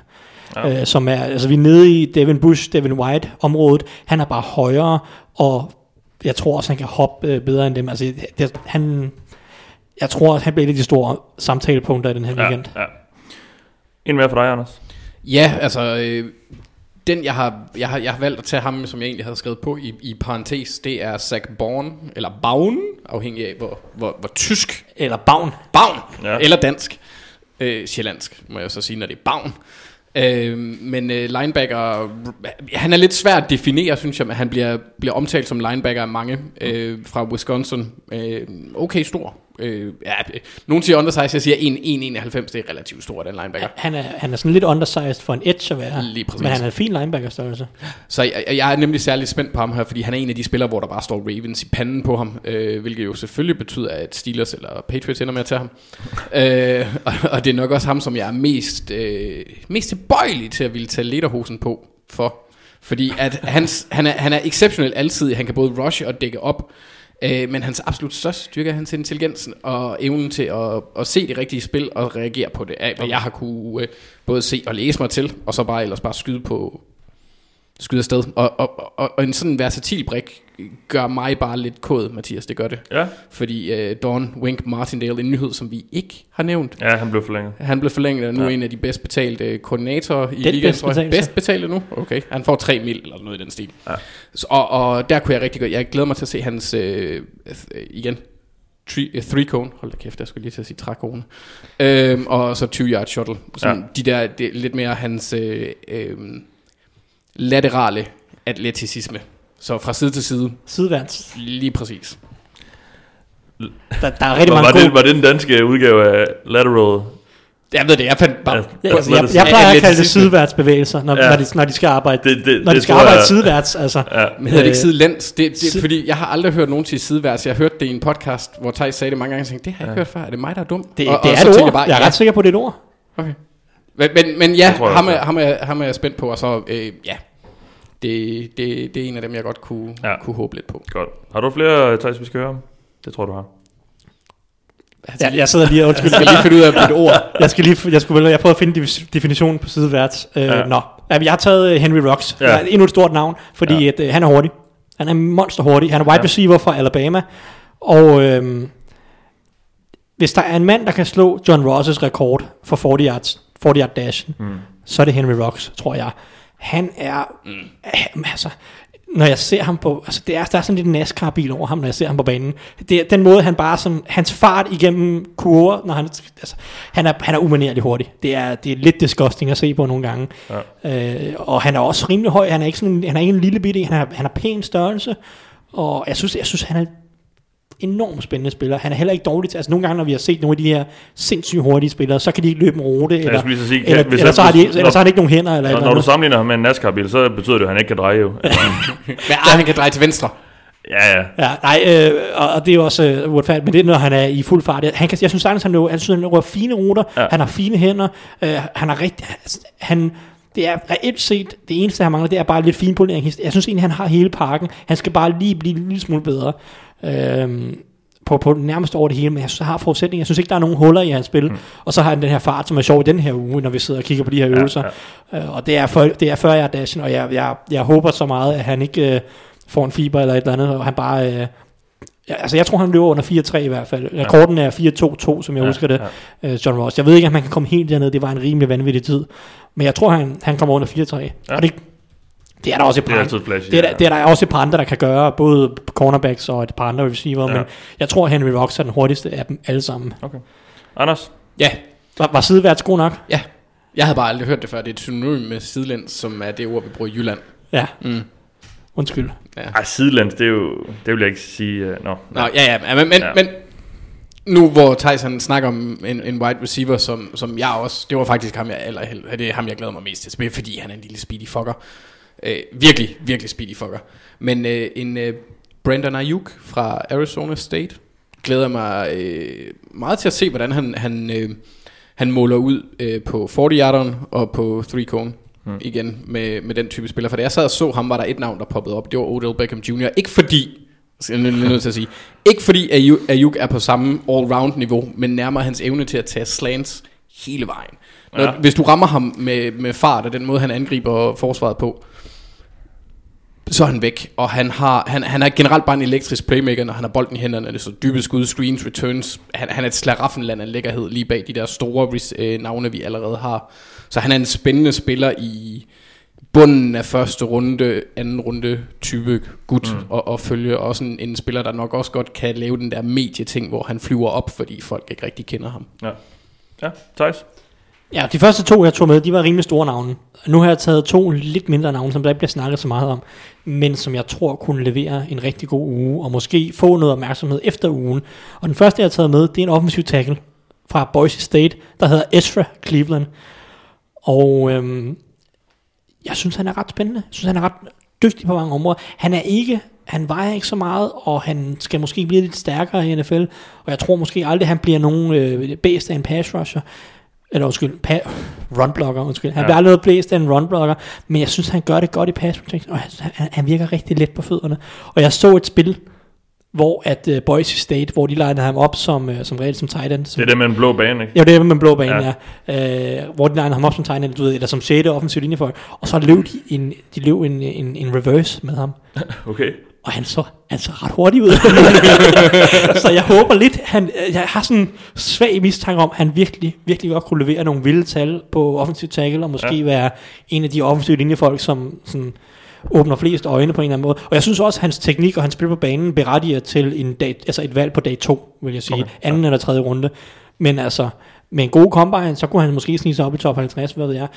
Ja. Øh, som er, altså vi er nede i Devin Bush, Devin White området. Han er bare højere, og jeg tror også, han kan hoppe øh, bedre end dem. Altså, det, han, jeg tror, at han bliver et af de store samtalepunkter i den her ja, weekend. Ja. En mere for dig, Anders. Ja, altså... Øh den, jeg har, jeg, har, jeg har valgt at tage ham, som jeg egentlig havde skrevet på i, i parentes, det er Zach Born, eller Baun, afhængig af, hvor, hvor, hvor tysk. Eller Baun. Baun, ja. eller dansk. Øh, sjællandsk, må jeg så sige, når det er Baun. Øh, men øh, linebacker, han er lidt svær at definere, synes jeg, men han bliver, bliver omtalt som linebacker af mange øh, fra Wisconsin. Øh, okay stor, Øh, ja, nogen siger undersized, jeg siger 1,91, det er relativt stort, den linebacker. Han er, han er sådan lidt undersized for en edge at være, Lige præcis. men han er en fin linebacker størrelse. Så jeg, jeg er nemlig særlig spændt på ham her, fordi han er en af de spillere, hvor der bare står Ravens i panden på ham, øh, hvilket jo selvfølgelig betyder, at Steelers eller Patriots ender med at tage ham. øh, og, og det er nok også ham, som jeg er mest, øh, mest tilbøjelig til at ville tage lederhosen på for. Fordi at hans, han, er, han er exceptionelt altid, han kan både rush og dække op, Øh, men hans absolut største styrke er hans intelligens og evnen til at, at se det rigtige spil og reagere på det. Hvad jeg har kunne øh, både se og læse mig til, og så bare ellers bare skyde på, skyde afsted. Og, og, og, og en sådan versatil brik gør mig bare lidt kod, Mathias, det gør det. Ja. Fordi uh, Don Wink Martindale, en nyhed, som vi ikke har nævnt. Ja, han blev forlænget. Han blev forlænget, og nu ja. en af de bedst betalte koordinatorer i ligaen, bedst tror jeg. Bedst betalte nu? Okay. Han får 3 mil, eller noget i den stil. Ja. Så, og, og der kunne jeg rigtig godt, jeg glæder mig til at se hans, øh, igen, three, uh, three cone, hold da kæft, jeg skulle lige til at sige trækone, øhm, og så 20 yard shuttle. Sådan ja. De der, det, lidt mere hans øh, øh, laterale atleticisme. Så fra side til side. Sideværns. Lige præcis. Der, der er rigtig var, mange var, det, var det den danske udgave af lateral Jeg ved det, jeg fandt bare... Ja, altså, jeg, jeg, jeg plejer at kalde det sideværtsbevægelser, når, ja. når, de, når de skal arbejde, det, det, når de skal arbejde jeg... sideværts. Altså. Ja. Men hedder det ikke sidelæns? Det, det, Sid... Fordi jeg har aldrig hørt nogen sige sideværts. Jeg har hørt det i en podcast, hvor Thijs sagde det mange gange, og tænkte, det har jeg ja. hørt før. Er det mig, der er dum? Det, og, det og er et ord. Jeg, bare, jeg er ret sikker på, det er et ord. Okay. Men, men, men ja, ham er, ham, er, ham er jeg spændt på, og så, øh, ja, det, det, det er en af dem, jeg godt kunne, ja. kunne håbe lidt på. Godt. Har du flere, Thijs, vi skal høre om? Det tror du har. Ja, jeg sidder lige og undskyld. Jeg skal lige finde ud af mit ord. *laughs* Jeg skal lige, jeg skulle jeg prøver at finde definitionen på sideværts. Uh, ja. Nå, jeg har taget øh, Henry Rocks. Ja. Endnu et stort navn, fordi ja. at, uh, han er hurtig. Han er monster hurtig. Han er wide ja. receiver fra Alabama. Og øhm, hvis der er en mand, der kan slå John Ross' rekord for 40 yards, 40 yard dash, mm. så er det Henry Rocks, tror jeg. Han er, mm. altså, når jeg ser ham på, altså det er, der er sådan lidt NASCAR-bil over ham, når jeg ser ham på banen. Det er den måde, han bare som, hans fart igennem kurver, når han, altså, han er, han er umanerlig hurtig. Det er, det er lidt disgusting at se på nogle gange. Ja. Øh, og han er også rimelig høj, han er ikke sådan, han er ikke en lille bitte, han er, han er pæn størrelse, og jeg synes, jeg synes, han er enormt spændende spiller. Han er heller ikke dårlig til, altså nogle gange, når vi har set nogle af de her sindssygt hurtige spillere, så kan de ikke løbe en rute, eller, ja, sige, eller, eller, så har de, eller så har de ikke nogen hænder. Eller når, når du sammenligner ham med en NASCAR-bil, så betyder det, at han ikke kan dreje jo. *laughs* men ej, han kan dreje til venstre. Ja, ja. ja nej, øh, og, og det er også øh, uretfærdigt, men det er, når han er i fuld fart. Han kan, jeg synes sagtens, han løber, han synes, han løber fine ruter, ja. han har fine hænder, øh, han har rigtig, han, det er reelt set, det eneste, han mangler, det er bare lidt finpolering. Jeg synes egentlig, han har hele pakken. Han skal bare lige blive en lille smule bedre. Øh, på, på nærmest over det hele, men jeg synes, har forudsætninger. Jeg synes ikke, der er nogen huller i hans spil. Mm. Og så har han den her fart, som er sjov i den her uge, når vi sidder og kigger på de her øvelser. Ja, ja. Uh, og det er, for, det er før jeg er dashen, og jeg, jeg, jeg håber så meget, at han ikke uh, får en fiber eller et eller andet, og han bare... Uh, ja, altså jeg tror, han løber under 4-3 i hvert fald. Rekorden er 4-2-2, som jeg ja, husker det, ja. uh, John Ross. Jeg ved ikke, om man kan komme helt derned. Det var en rimelig vanvittig tid. Men jeg tror, han, han kommer under 4-3. Ja. Og det, det er der også et par, det er, flashy, det er, der, det er der også et par andre, der kan gøre, både cornerbacks og et par andre receiver, ja. men jeg tror, Henry Rocks er den hurtigste af dem alle sammen. Okay. Anders? Ja. Var, var sideværts god nok? Ja. Jeg havde bare aldrig hørt det før. Det er et synonym med sidelæns, som er det ord, vi bruger i Jylland. Ja. Mm. Undskyld. Ja. Ej, sidelæns, det er jo, det vil jeg ikke sige, uh, no. Nå, ja, ja, men, men, ja. men nu hvor Tyson snakker om en, en wide receiver, som, som jeg også, det var faktisk ham, jeg, eller, det er ham, jeg glæder mig mest til, fordi han er en lille speedy fucker. Øh, virkelig, virkelig speedy fucker. Men øh, en øh, Brandon Ayuk fra Arizona State glæder mig øh, meget til at se, hvordan han, han, øh, han måler ud øh, på 40-yarderen og på 3-cone. Hmm. igen med, med den type spiller. For da jeg sad og så ham, var der et navn, der poppede op. Det var Odell Beckham Jr. Ikke fordi, jeg er nødt til at sige, ikke fordi Ayuk er på samme all-round niveau, men nærmere hans evne til at tage slants hele vejen. Når, ja. Hvis du rammer ham med, med fart og den måde, han angriber forsvaret på, så er han væk. Og han, har, han, han er generelt bare en elektrisk playmaker, når han har bolden i hænderne. Det er så dybe skud, screens, returns. Han, han er et slaraffenland af lækkerhed lige bag de der store øh, navne, vi allerede har. Så han er en spændende spiller i bunden af første runde, anden runde type gut mm. og, og følge. Også en, en spiller, der nok også godt kan lave den der medieting, hvor han flyver op, fordi folk ikke rigtig kender ham. Ja, ja Thijs? Ja, de første to, jeg tog med, de var rimelig store navne. Nu har jeg taget to lidt mindre navne, som der ikke bliver snakket så meget om, men som jeg tror kunne levere en rigtig god uge, og måske få noget opmærksomhed efter ugen. Og den første, jeg har taget med, det er en offensiv tackle fra Boise State, der hedder Ezra Cleveland. Og øhm, jeg synes, han er ret spændende. Jeg synes, han er ret dygtig på mange områder. Han er ikke han vejer ikke så meget, og han skal måske blive lidt stærkere i NFL, og jeg tror måske aldrig, han bliver nogen øh, bedst af en pass rusher, eller undskyld, pa- runblocker, undskyld. Han ja. bliver aldrig noget blæst af en runblocker, men jeg synes, han gør det godt i pass protection, og han, han virker rigtig let på fødderne. Og jeg så et spil, hvor at uh, Boise State, hvor de legnede ham op som, uh, som regel som tight end. Som, det er det med en blå bane, ikke? Ja, det er det med en blå bane, ja. ja. Uh, hvor de legnede ham op som tight end, du ved, eller som 6. offensiv linjefolk. Og så løb de en, de løb en, en, en reverse med ham. *laughs* okay og han så, han så ret hurtigt ud. *laughs* så jeg håber lidt, han, jeg har sådan en svag mistanke om, at han virkelig, virkelig godt kunne levere nogle vilde tal på offensiv tackle, og måske ja. være en af de offensive linjefolk, som sådan, åbner flest øjne på en eller anden måde. Og jeg synes også, at hans teknik og hans spil på banen berettiger til en dag, altså et valg på dag to, vil jeg sige. Okay. Anden ja. eller tredje runde. Men altså, med en god combine, så kunne han måske snige sig op i top 50, hvad ved jeg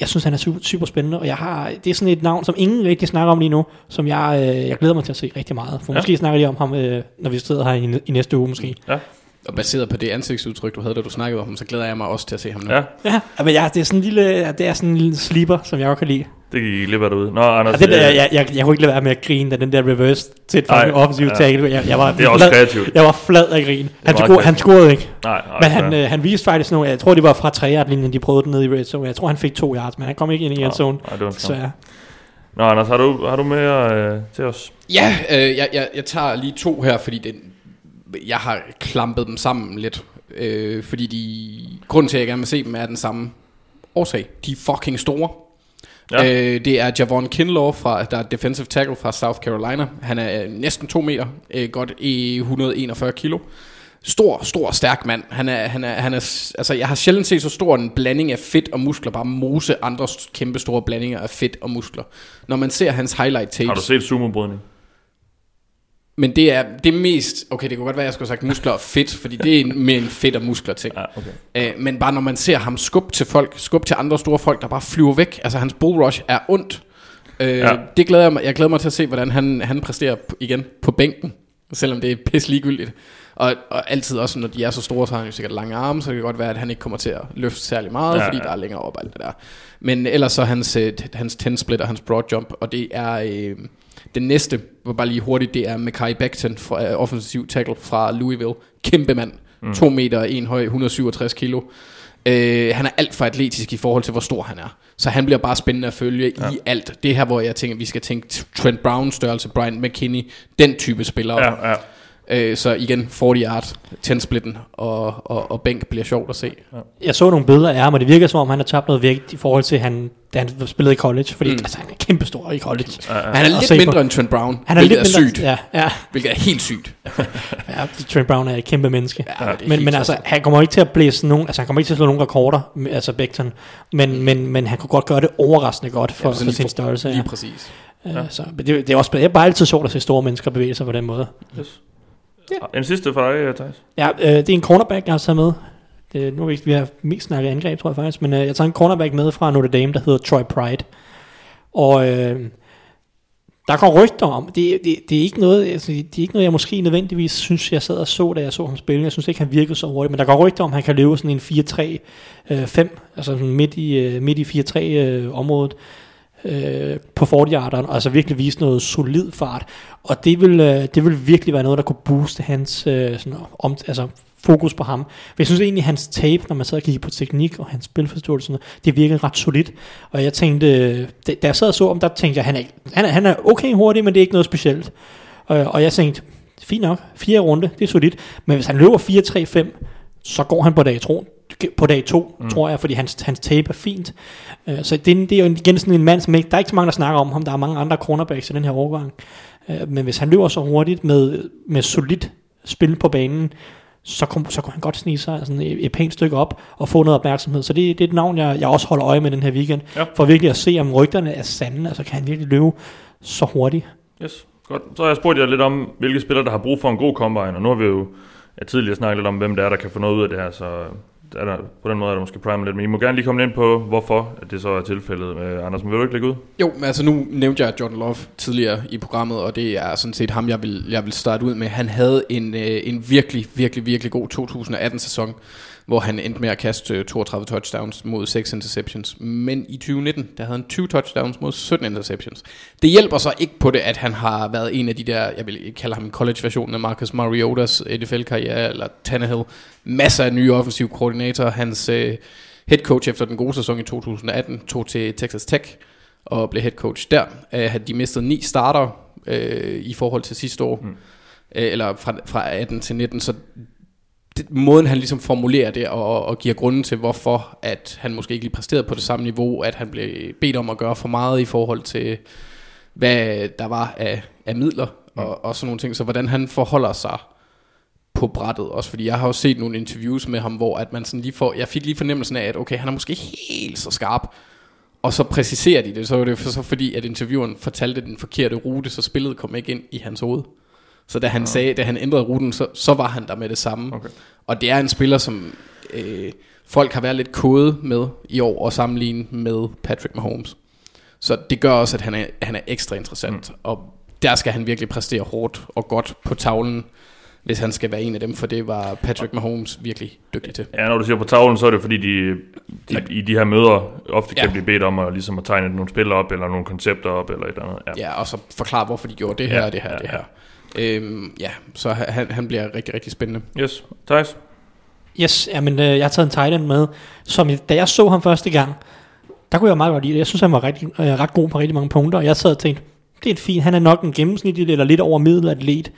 jeg synes, han er super, super spændende, og jeg har, det er sådan et navn, som ingen rigtig snakker om lige nu, som jeg, øh, jeg glæder mig til at se rigtig meget. For ja. måske snakker de om ham, øh, når vi sidder her i, i næste uge måske. Ja. Og baseret på det ansigtsudtryk, du havde, da du snakkede om ham, så glæder jeg mig også til at se ham nu. Ja, ja men ja, det er sådan en lille, det er sådan en lille sleeper, som jeg også kan lide. Det gik lidt derude. Nå, Anders, ja, det der, jeg, jeg, jeg, jeg kunne ikke lade være med at grine, da den der reverse til et fucking offensiv ja. tackle. Jeg, jeg var det er også kreativt. Jeg var flad af grin. Han, scorede, han scorede ikke. Nej, nej, men han, øh, han viste faktisk nogle, jeg tror det var fra 3 yard linjen de prøvede den ned i red zone. Jeg tror han fik 2 yards, men han kom ikke ind i end zone. Nej, det var så ja. Nå, Anders, har du, har du mere øh, til os? Ja, øh, jeg, jeg, jeg tager lige to her, fordi det, jeg har klampet dem sammen lidt. Øh, fordi de, grunden til, at jeg gerne vil se dem, er den samme årsag. De er fucking store. Ja. Øh, det er Javon Kinlaw, fra, der er defensive tackle fra South Carolina. Han er øh, næsten 2 meter, øh, godt i 141 kilo. Stor, stor, stærk mand. Han er, han er, han er, altså, jeg har sjældent set så stor en blanding af fedt og muskler, bare mose andre kæmpe store blandinger af fedt og muskler. Når man ser hans highlight tapes... Har du set sumo-brydning? Men det er det mest, okay det kunne godt være, at jeg skulle have sagt muskler og fedt, fordi det er mere en fedt og muskler ting. Ja, okay. Æ, men bare når man ser ham skubbe til folk, skubbe til andre store folk, der bare flyver væk, altså hans bull rush er ondt. Øh, ja. Det glæder jeg mig, jeg glæder mig til at se, hvordan han, han præsterer igen på bænken, selvom det er pisse ligegyldigt. Og, og altid også, når de er så store, så har han jo sikkert lange arme, så det kan godt være, at han ikke kommer til at løfte særlig meget, ja, fordi ja. der er længere op alt det der. Men ellers så hans, øh, hans 10 split og hans broad jump, og det er... Øh, den næste, var bare lige hurtigt, det er Mackay Becton, fra, uh, offensiv tackle fra Louisville. Kæmpe mand. Mm. 2 meter, 1 høj, 167 kilo. Uh, han er alt for atletisk i forhold til, hvor stor han er. Så han bliver bare spændende at følge ja. i alt. Det her, hvor jeg tænker, at vi skal tænke Trent Brown størrelse, Brian McKinney, den type spillere. Ja, ja. Øh, så igen, 40 yard, 10 splitten og, og, og bænk bliver sjovt at se. Ja. Jeg så nogle billeder af ham, og det virker som om, han har tabt noget vægt i forhold til, han, da han spillede i college. Fordi mm. altså, han er kæmpestor i college. Ja, ja. Han er lidt mindre end Trent Brown, han er hvilket lidt er mindre, sygt. Ja, ja. Hvilket er helt sygt. *laughs* ja, Trent Brown er et kæmpe menneske. Ja, men, men altså, han kommer ikke til at blæse nogen, altså han kommer ikke til at slå nogen rekorder, altså Becton. Men, men, men han kunne godt gøre det overraskende godt for, ja, for sin størrelse. Lige ja. præcis. Ja. Så, det, det, er også det er bare altid sjovt at se store mennesker bevæge sig på den måde. Yes. Ja. En sidste for dig, øh, Thijs. Ja, øh, det er en cornerback, jeg har taget med. Det, nu har vi, vi har mest snakket angreb, tror jeg faktisk. Men øh, jeg tager en cornerback med fra Notre Dame, der hedder Troy Pride. Og øh, der går rygter om, det, det, det, er ikke noget, altså, det er ikke noget, jeg måske nødvendigvis synes, jeg sad og så, da jeg så ham spille. Jeg synes ikke, han virkede så hurtigt, men der går rygter om, at han kan løbe sådan en 4-3-5, øh, altså sådan midt i, øh, midt i 4-3-området. Øh, øh, på 40 altså virkelig vise noget solid fart. Og det vil, øh, det vil virkelig være noget, der kunne booste hans øh, sådan, om, altså, fokus på ham. For jeg synes egentlig, hans tape, når man sad og kiggede på teknik og hans spilforståelse, det virkede ret solidt. Og jeg tænkte, øh, da jeg sad og så om, der tænkte jeg, han er, han er, han er okay hurtig, men det er ikke noget specielt. Og, og jeg tænkte, fint nok, fire runde, det er solidt. Men hvis han løber 4-3-5, så går han på dag, tror på dag to, mm. tror jeg, fordi hans, hans tape er fint. Uh, så det, det er jo igen sådan en mand, som ikke, der er ikke så mange, der snakker om ham. Der er mange andre cornerbacks i den her overgang. Uh, men hvis han løber så hurtigt med, med solidt spil på banen, så, kom, så kunne han godt snige sig sådan et, et pænt stykke op og få noget opmærksomhed. Så det, det er et navn, jeg, jeg også holder øje med den her weekend, ja. for virkelig at se, om rygterne er sande. Altså kan han virkelig løbe så hurtigt. Yes, godt. Så har jeg spurgt jer lidt om, hvilke spillere, der har brug for en god combine, og nu har vi jo jeg tidligere snakket lidt om, hvem der er, der kan få noget ud af det her, så er der, på den måde er der måske prime lidt, men I må gerne lige komme ind på, hvorfor at det så er tilfældet. med Anders, vil du ikke lægge ud? Jo, men altså nu nævnte jeg Jordan Love tidligere i programmet, og det er sådan set ham, jeg vil, jeg vil starte ud med. Han havde en, øh, en virkelig, virkelig, virkelig god 2018-sæson hvor han endte med at kaste 32 touchdowns mod 6 interceptions. Men i 2019, der havde han 20 touchdowns mod 17 interceptions. Det hjælper så ikke på det, at han har været en af de der, jeg vil kalde ham college-versionen af Marcus Mariotas NFL-karriere, eller Tannehill. Masser af nye offensive koordinatorer. Hans uh, head coach efter den gode sæson i 2018 tog til Texas Tech og blev head coach der. Uh, de mistede ni starter uh, i forhold til sidste år. Mm. Uh, eller fra, fra 18 til 19, så det, måden han ligesom formulerer det og, og giver grunden til hvorfor at han måske ikke lige præsterede på det samme niveau, at han blev bedt om at gøre for meget i forhold til hvad der var af, af midler og, og sådan nogle ting. Så hvordan han forholder sig på brættet også, fordi jeg har jo set nogle interviews med ham, hvor at man sådan lige får, jeg fik lige fornemmelsen af, at okay, han er måske helt så skarp, og så præciserer de det, så var det så fordi, at intervieweren fortalte den forkerte rute, så spillet kom ikke ind i hans hoved. Så da han, ja. sagde, da han ændrede ruten, så, så var han der med det samme. Okay. Og det er en spiller, som øh, folk har været lidt kode med i år og sammenligne med Patrick Mahomes. Så det gør også, at han er, han er ekstra interessant. Mm. Og der skal han virkelig præstere hårdt og godt på tavlen. hvis han skal være en af dem, for det var Patrick Mahomes virkelig dygtig til. Ja, når du siger på tavlen, så er det fordi, de, de i de her møder ofte kan ja. blive bedt om at, ligesom at tegne nogle spillere op, eller nogle koncepter op, eller et eller andet. Ja, ja og så forklare, hvorfor de gjorde det her, ja, det her, ja, det her. Ja. Øhm, ja, så han, han bliver rigtig, rigtig spændende. Yes, Thijs? Yes, jamen, øh, jeg har taget en tight end med, som da jeg så ham første gang, der kunne jeg meget godt lide det. Jeg synes, han var rigtig, øh, ret god på rigtig mange punkter, og jeg sad og tænkte, det er fint, han er nok en gennemsnitlig eller lidt over middelatlet.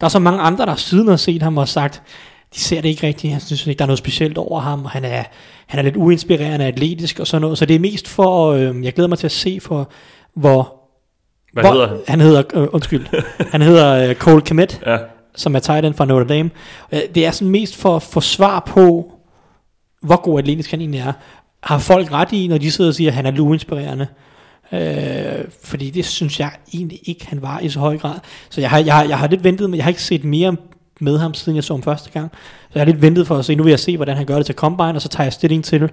Der er så mange andre, der siden har set ham og sagt, de ser det ikke rigtigt, jeg synes ikke, der er noget specielt over ham, og han er, han er lidt uinspirerende atletisk og sådan noget, så det er mest for, øh, jeg glæder mig til at se for, hvor... Hvad hvor, hedder han? Han hedder, øh, undskyld, han hedder øh, Cole Komet, ja. som er tight end fra Notre Dame. Øh, det er sådan mest for at få svar på, hvor god atletisk han egentlig er. Har folk ret i, når de sidder og siger, at han er uinspirerende? Øh, fordi det synes jeg egentlig ikke, han var i så høj grad. Så jeg har, jeg, har, jeg har lidt ventet, men jeg har ikke set mere med ham, siden jeg så ham første gang. Så jeg har lidt ventet for at se, nu vil jeg se, hvordan han gør det til Combine, og så tager jeg stilling til,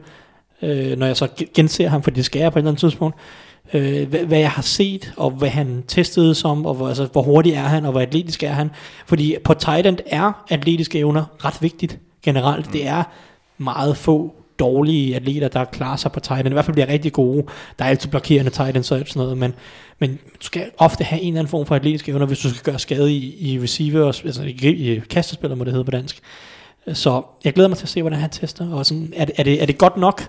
øh, når jeg så genser ham, for det skal jeg på et eller andet tidspunkt, øh, hvad, hvad jeg har set, og hvad han testede som, og hvor, altså, hvor hurtig er han, og hvor atletisk er han. Fordi på tight end er atletiske evner ret vigtigt generelt. Mm. Det er meget få dårlige atleter, der klarer sig på tight end, i hvert fald bliver rigtig gode. Der er altid blokerende end, så sådan noget, men, men du skal ofte have en eller anden form for atletisk evner, hvis du skal gøre skade i, i receiver, altså i, i kastespiller, må det hedde på dansk. Så jeg glæder mig til at se, hvordan han tester, og sådan, er, det, er, det, er det godt nok,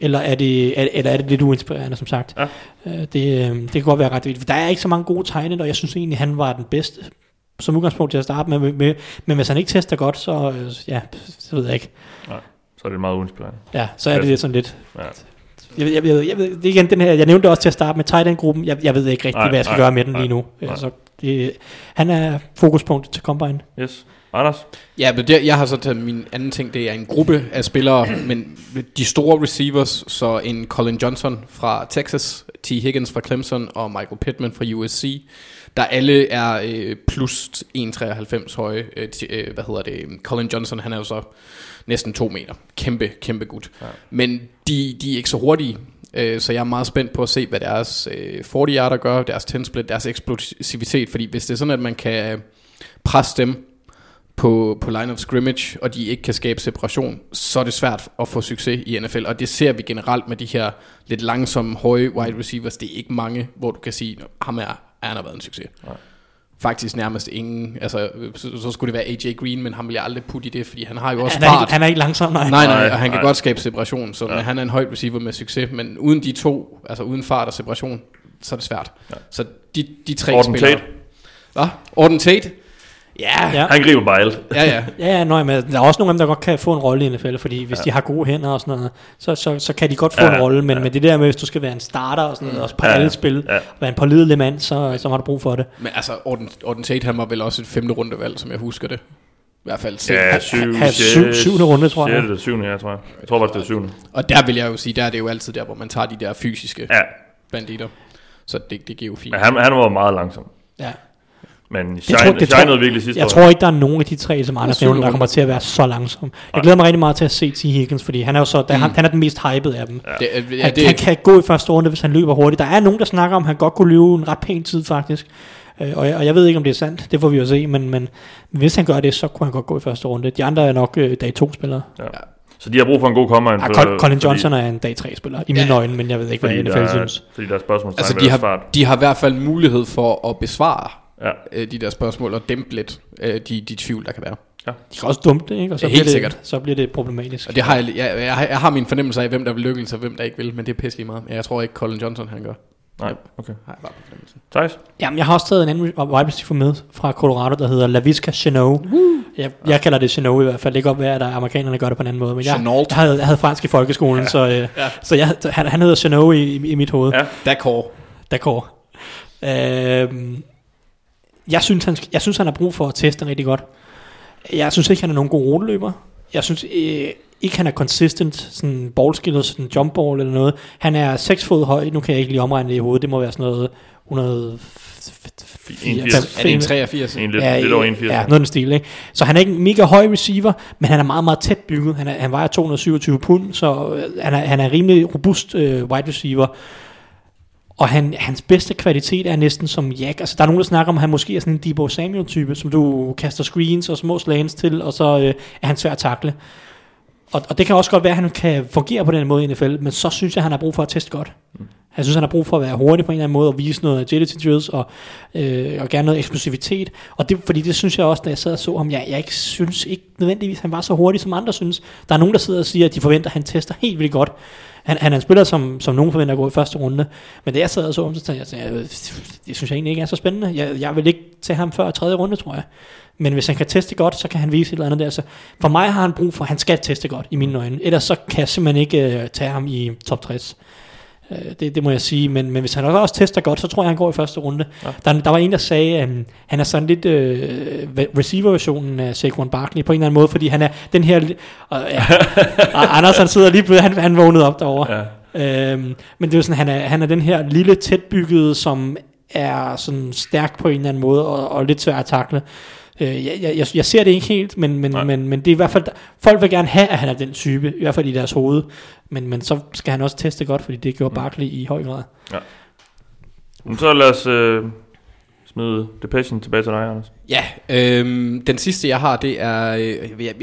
eller er det, er, eller er det lidt uinspirerende, som sagt. Ja. Øh, det, øh, det kan godt være ret vigtigt. Der er ikke så mange gode tegnet, og jeg synes egentlig, han var den bedste som udgangspunkt til at starte med, med, med men hvis han ikke tester godt, så, øh, ja, så ved jeg ikke. Nej. Så er det meget uinspirerende. Ja, så er det sådan lidt... Ja. Jeg, jeg, jeg, jeg, det igen den her, jeg nævnte også til at starte med tight end-gruppen. Jeg, jeg ved ikke rigtig, nej, hvad jeg skal nej, gøre med den nej, lige nu. Nej. Altså, det, han er fokuspunkt til Combine. Yes. Anders? Ja, men det, jeg har så taget min anden ting, det er en gruppe af spillere, men de store receivers, så en Colin Johnson fra Texas, T. Higgins fra Clemson og Michael Pittman fra USC, der alle er øh, plus 1,93 høje. Øh, øh, hvad hedder det? Colin Johnson, han er jo så næsten to meter. Kæmpe, kæmpe gut. Ja. Men de, de er ikke så hurtige, øh, så jeg er meget spændt på at se, hvad deres øh, 40 yarder gør, deres 10 split, deres eksplosivitet, fordi hvis det er sådan, at man kan presse dem på, på line of scrimmage, og de ikke kan skabe separation, så er det svært at få succes i NFL, og det ser vi generelt med de her lidt langsomme, høje wide receivers. Det er ikke mange, hvor du kan sige, ham er, han har været en succes. Nej faktisk nærmest ingen, altså så, så skulle det være AJ Green, men han vil jeg aldrig putte i det, fordi han har jo også han er, fart. Han er ikke langsom, nej. Nej, nej, og han kan nej. godt skabe separation, så ja. han er en høj receiver med succes, men uden de to, altså uden fart og separation, så er det svært. Ja. Så de, de tre Orden spillere... Tate. Hvad? Orden Tate? Ja. ja. Han griber bare alt. ja, *laughs* ja. ja, nøj, men der er også nogle af dem, der godt kan få en rolle i NFL, fordi hvis ja. de har gode hænder og sådan noget, så, så, så kan de godt få ja, en rolle, men ja. med det der med, hvis du skal være en starter og sådan noget, mm. også på ja, alle spil, ja. være en pålidelig mand, så, så har du brug for det. Men altså, Orden, Orden Tate, han var vel også et femte rundevalg, som jeg husker det. I hvert fald selv. Ja, syv, ha, syv, syvende runde, tror jeg. Sjette eller syvende, ja, tror jeg. Jeg tror faktisk, det er syvende. Og der vil jeg jo sige, der er det jo altid der, hvor man tager de der fysiske ja. banditter. Så det, det giver jo fint. Men han, han var meget langsom. Ja. Men Shine, tror, det tror, virkelig sidste Jeg år. tror ikke, der er nogen af de tre, som Anders nævner, der kommer til at være så langsom. Jeg glæder mig rigtig meget til at se T. Higgins, fordi han er jo så, der, mm. han, han er den mest hypede af dem. Ja. Det, ja, han, det, han kan gå i første runde, hvis han løber hurtigt. Der er nogen, der snakker om, at han godt kunne løbe en ret pæn tid, faktisk. Øh, og, jeg, og jeg ved ikke, om det er sandt. Det får vi jo se. Men, men hvis han gør det, så kunne han godt gå i første runde. De andre er nok uh, dag 2 spillere. Ja. Så de har brug for en god combine. Ja, Colin, Colin Johnson fordi, er en dag 3 spiller i mine øjne, men jeg ved ikke, hvad NFL synes. Fordi der er spørgsmål, altså, de har, de har i hvert fald mulighed for at besvare ja. øh, de der spørgsmål, og dæmpe lidt øh, de, de tvivl, der kan være. Ja. De kan også dumpe det, ikke? Og så, det bliver det, sikkert. så bliver det problematisk. Og det har jeg, jeg, jeg, jeg har min fornemmelse af, hvem der vil lykkes, og hvem der ikke vil, men det er pisselig meget. Jeg tror ikke, Colin Johnson han gør. Nej, okay. Har jeg bare på fornemmelsen. Thijs? Jamen, jeg har også taget en anden wide receiver med fra Colorado, der hedder LaVisca Chenot. Uh. Jeg, jeg ja. kalder det Chenot i hvert fald. Det kan godt være, at amerikanerne gør det på en anden måde. Men jeg, jeg, havde, jeg havde fransk i folkeskolen, ja. så, øh, ja. så jeg, han, han hedder Chenot i, i, i mit hoved. Ja, d'accord. D'accord. Øh, jeg synes, han, jeg synes, han har brug for at teste rigtig godt. Jeg synes ikke, han er nogen god ruteløber. Jeg synes øh, ikke, han er consistent, sådan ballskiller, sådan jump ball eller noget. Han er 6 fod høj, nu kan jeg ikke lige omregne det i hovedet, det må være sådan noget 100... 81. Er det en 83? En lidt, ja, lidt over 81. Ja, noget den stil, ikke? Så han er ikke en mega høj receiver, men han er meget, meget tæt bygget. Han, er, han vejer 227 pund, så øh, han er, han er rimelig robust øh, wide receiver. Og han, hans bedste kvalitet er næsten som Jack. Altså, der er nogen, der snakker om, at han måske er sådan en Debo Samuel-type, som du kaster screens og små slants til, og så øh, er han svær at takle. Og, og det kan også godt være, at han kan fungere på den måde i NFL, men så synes jeg, at han har brug for at teste godt. Mm. Jeg synes, han har brug for at være hurtig på en eller anden måde, og vise noget agility drills, og, øh, og gerne noget eksplosivitet. Og det, fordi det synes jeg også, da jeg sad og så ham, jeg, jeg ikke synes ikke nødvendigvis, at han var så hurtig, som andre synes. Der er nogen, der sidder og siger, at de forventer, at han tester helt vildt godt. Han, han er en spiller, som, som nogen forventer at gå i første runde. Men det jeg sad og så om, så tænkte jeg, det synes jeg egentlig ikke er så spændende. Jeg, jeg vil ikke tage ham før tredje runde, tror jeg. Men hvis han kan teste godt, så kan han vise et eller andet der. Så for mig har han brug for, at han skal teste godt i mine øjne. Ellers så kan jeg simpelthen ikke uh, tage ham i top 60. Øh, det, det må jeg sige. Men, men hvis han også tester godt, så tror jeg, han går i første runde. Ja. Der, der var en, der sagde, at um, han er sådan lidt uh, receiver-versionen af Saquon Barkley på en eller anden måde, fordi han er den her... Uh, ja, *laughs* Anders han sidder lige blevet, han, han vågnede op derovre. Ja. Øhm, men det er sådan, han er, han er den her lille tætbyggede, som er sådan stærk på en eller anden måde, og, og lidt svær at takle. Øh, jeg, jeg, jeg ser det ikke helt, men, men, men, men det er i hvert fald, folk vil gerne have, at han er den type, i hvert fald i deres hoved. Men, men så skal han også teste godt, fordi det gjorde mm. Barkley i høj grad. Ja. Men så lad os øh, smide Depression tilbage til dig, Anders. Ja, øh, den sidste jeg har, det er... Øh, jeg,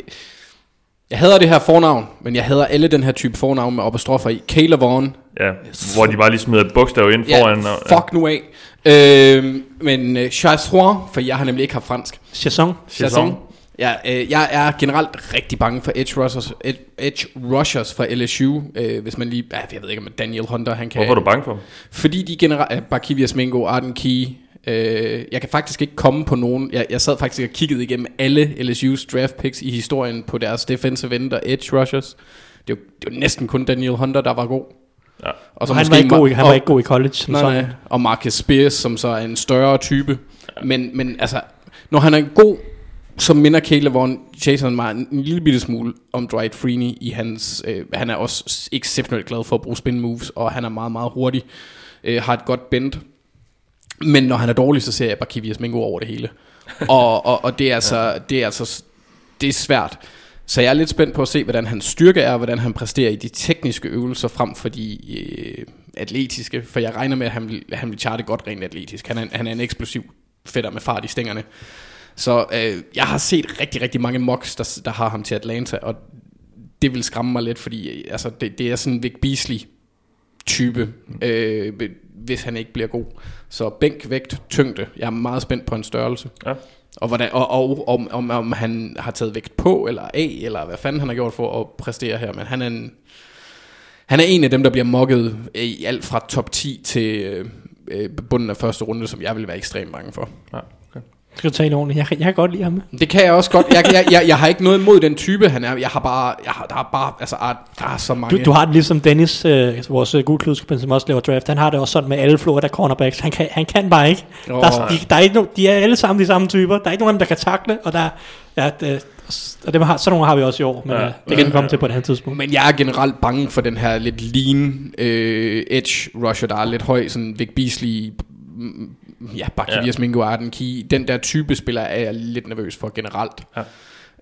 jeg hader det her fornavn, men jeg hader alle den her type fornavn med apostrofer i. Kayla Vaughn. Ja, hvor de bare lige smider et bogstav ind ja, foran. Og, ja. fuck nu af. Øh, men uh, Chassoin, for jeg har nemlig ikke haft fransk. Chasson. Chasson. Ja, øh, jeg er generelt rigtig bange for edge rushers, edge rushers fra LSU, øh, hvis man lige, ja, jeg ved ikke om Daniel Hunter, han kan... Hvorfor er du bange for dem? Fordi de generelt, Barkivias Mingo, Arden Key, øh, jeg kan faktisk ikke komme på nogen, jeg, jeg sad faktisk og kiggede igennem alle LSU's draft picks i historien på deres defensive end og edge rushers. Det var, det var næsten kun Daniel Hunter, der var god. Ja. Og så og han, var ikke god, han var ikke god i college. Som nej, sådan. nej. Og Marcus Spears, som så er en større type. Ja. Men, men altså, når han er god, så minder Caleb Vaughn Jason mig en, en lille bitte smule om Dwight Freeney i hans... Øh, han er også exceptionelt glad for at bruge spin moves, og han er meget, meget hurtig. Øh, har et godt bend. Men når han er dårlig, så ser jeg bare Kivias Mingo over det hele. *laughs* og, og, og det er altså... Ja. Det er altså det er svært. Så jeg er lidt spændt på at se, hvordan hans styrke er, hvordan han præsterer i de tekniske øvelser frem for de øh, atletiske. For jeg regner med, at han vil, han vil charte godt rent atletisk. Han er, han er en eksplosiv fætter med fart i stængerne. Så øh, jeg har set rigtig, rigtig mange mocks, der, der har ham til Atlanta, og det vil skræmme mig lidt, fordi øh, altså, det, det er sådan en Vic Beasley type, øh, hvis han ikke bliver god. Så bænk, vægt, tyngde. Jeg er meget spændt på en størrelse. Ja. Og, hvordan, og, og om, om, om han har taget vægt på, eller af, eller hvad fanden han har gjort for at præstere her. Men han er en, han er en af dem, der bliver mokket i alt fra top 10 til øh, øh, bunden af første runde, som jeg vil være ekstremt bange for. Ja. Skal du tale ordentligt? Jeg, jeg kan godt lide ham. Det kan jeg også godt. Jeg, jeg, jeg, jeg har ikke noget imod den type, han er. Jeg har bare, jeg har, der er bare, altså, der er så mange. Du, du har det ligesom Dennis, øh, vores øh, gudkludskabin, som også laver draft. Han har det også sådan med alle Florida cornerbacks. Han kan, han kan bare ikke. Oh. Der, de, der er ikke no, de er alle sammen de samme typer. Der er ikke nogen, der kan takle, og der, ja, det, og det har, sådan nogle har vi også i år, men ja, det kan vi komme til på et andet tidspunkt. Men jeg er generelt bange for den her lidt lean øh, edge rusher, der er lidt høj, sådan Vic Beasley ja, Bakkevias ja. Mingo Arden Key, den der type spiller er jeg lidt nervøs for generelt. Ja.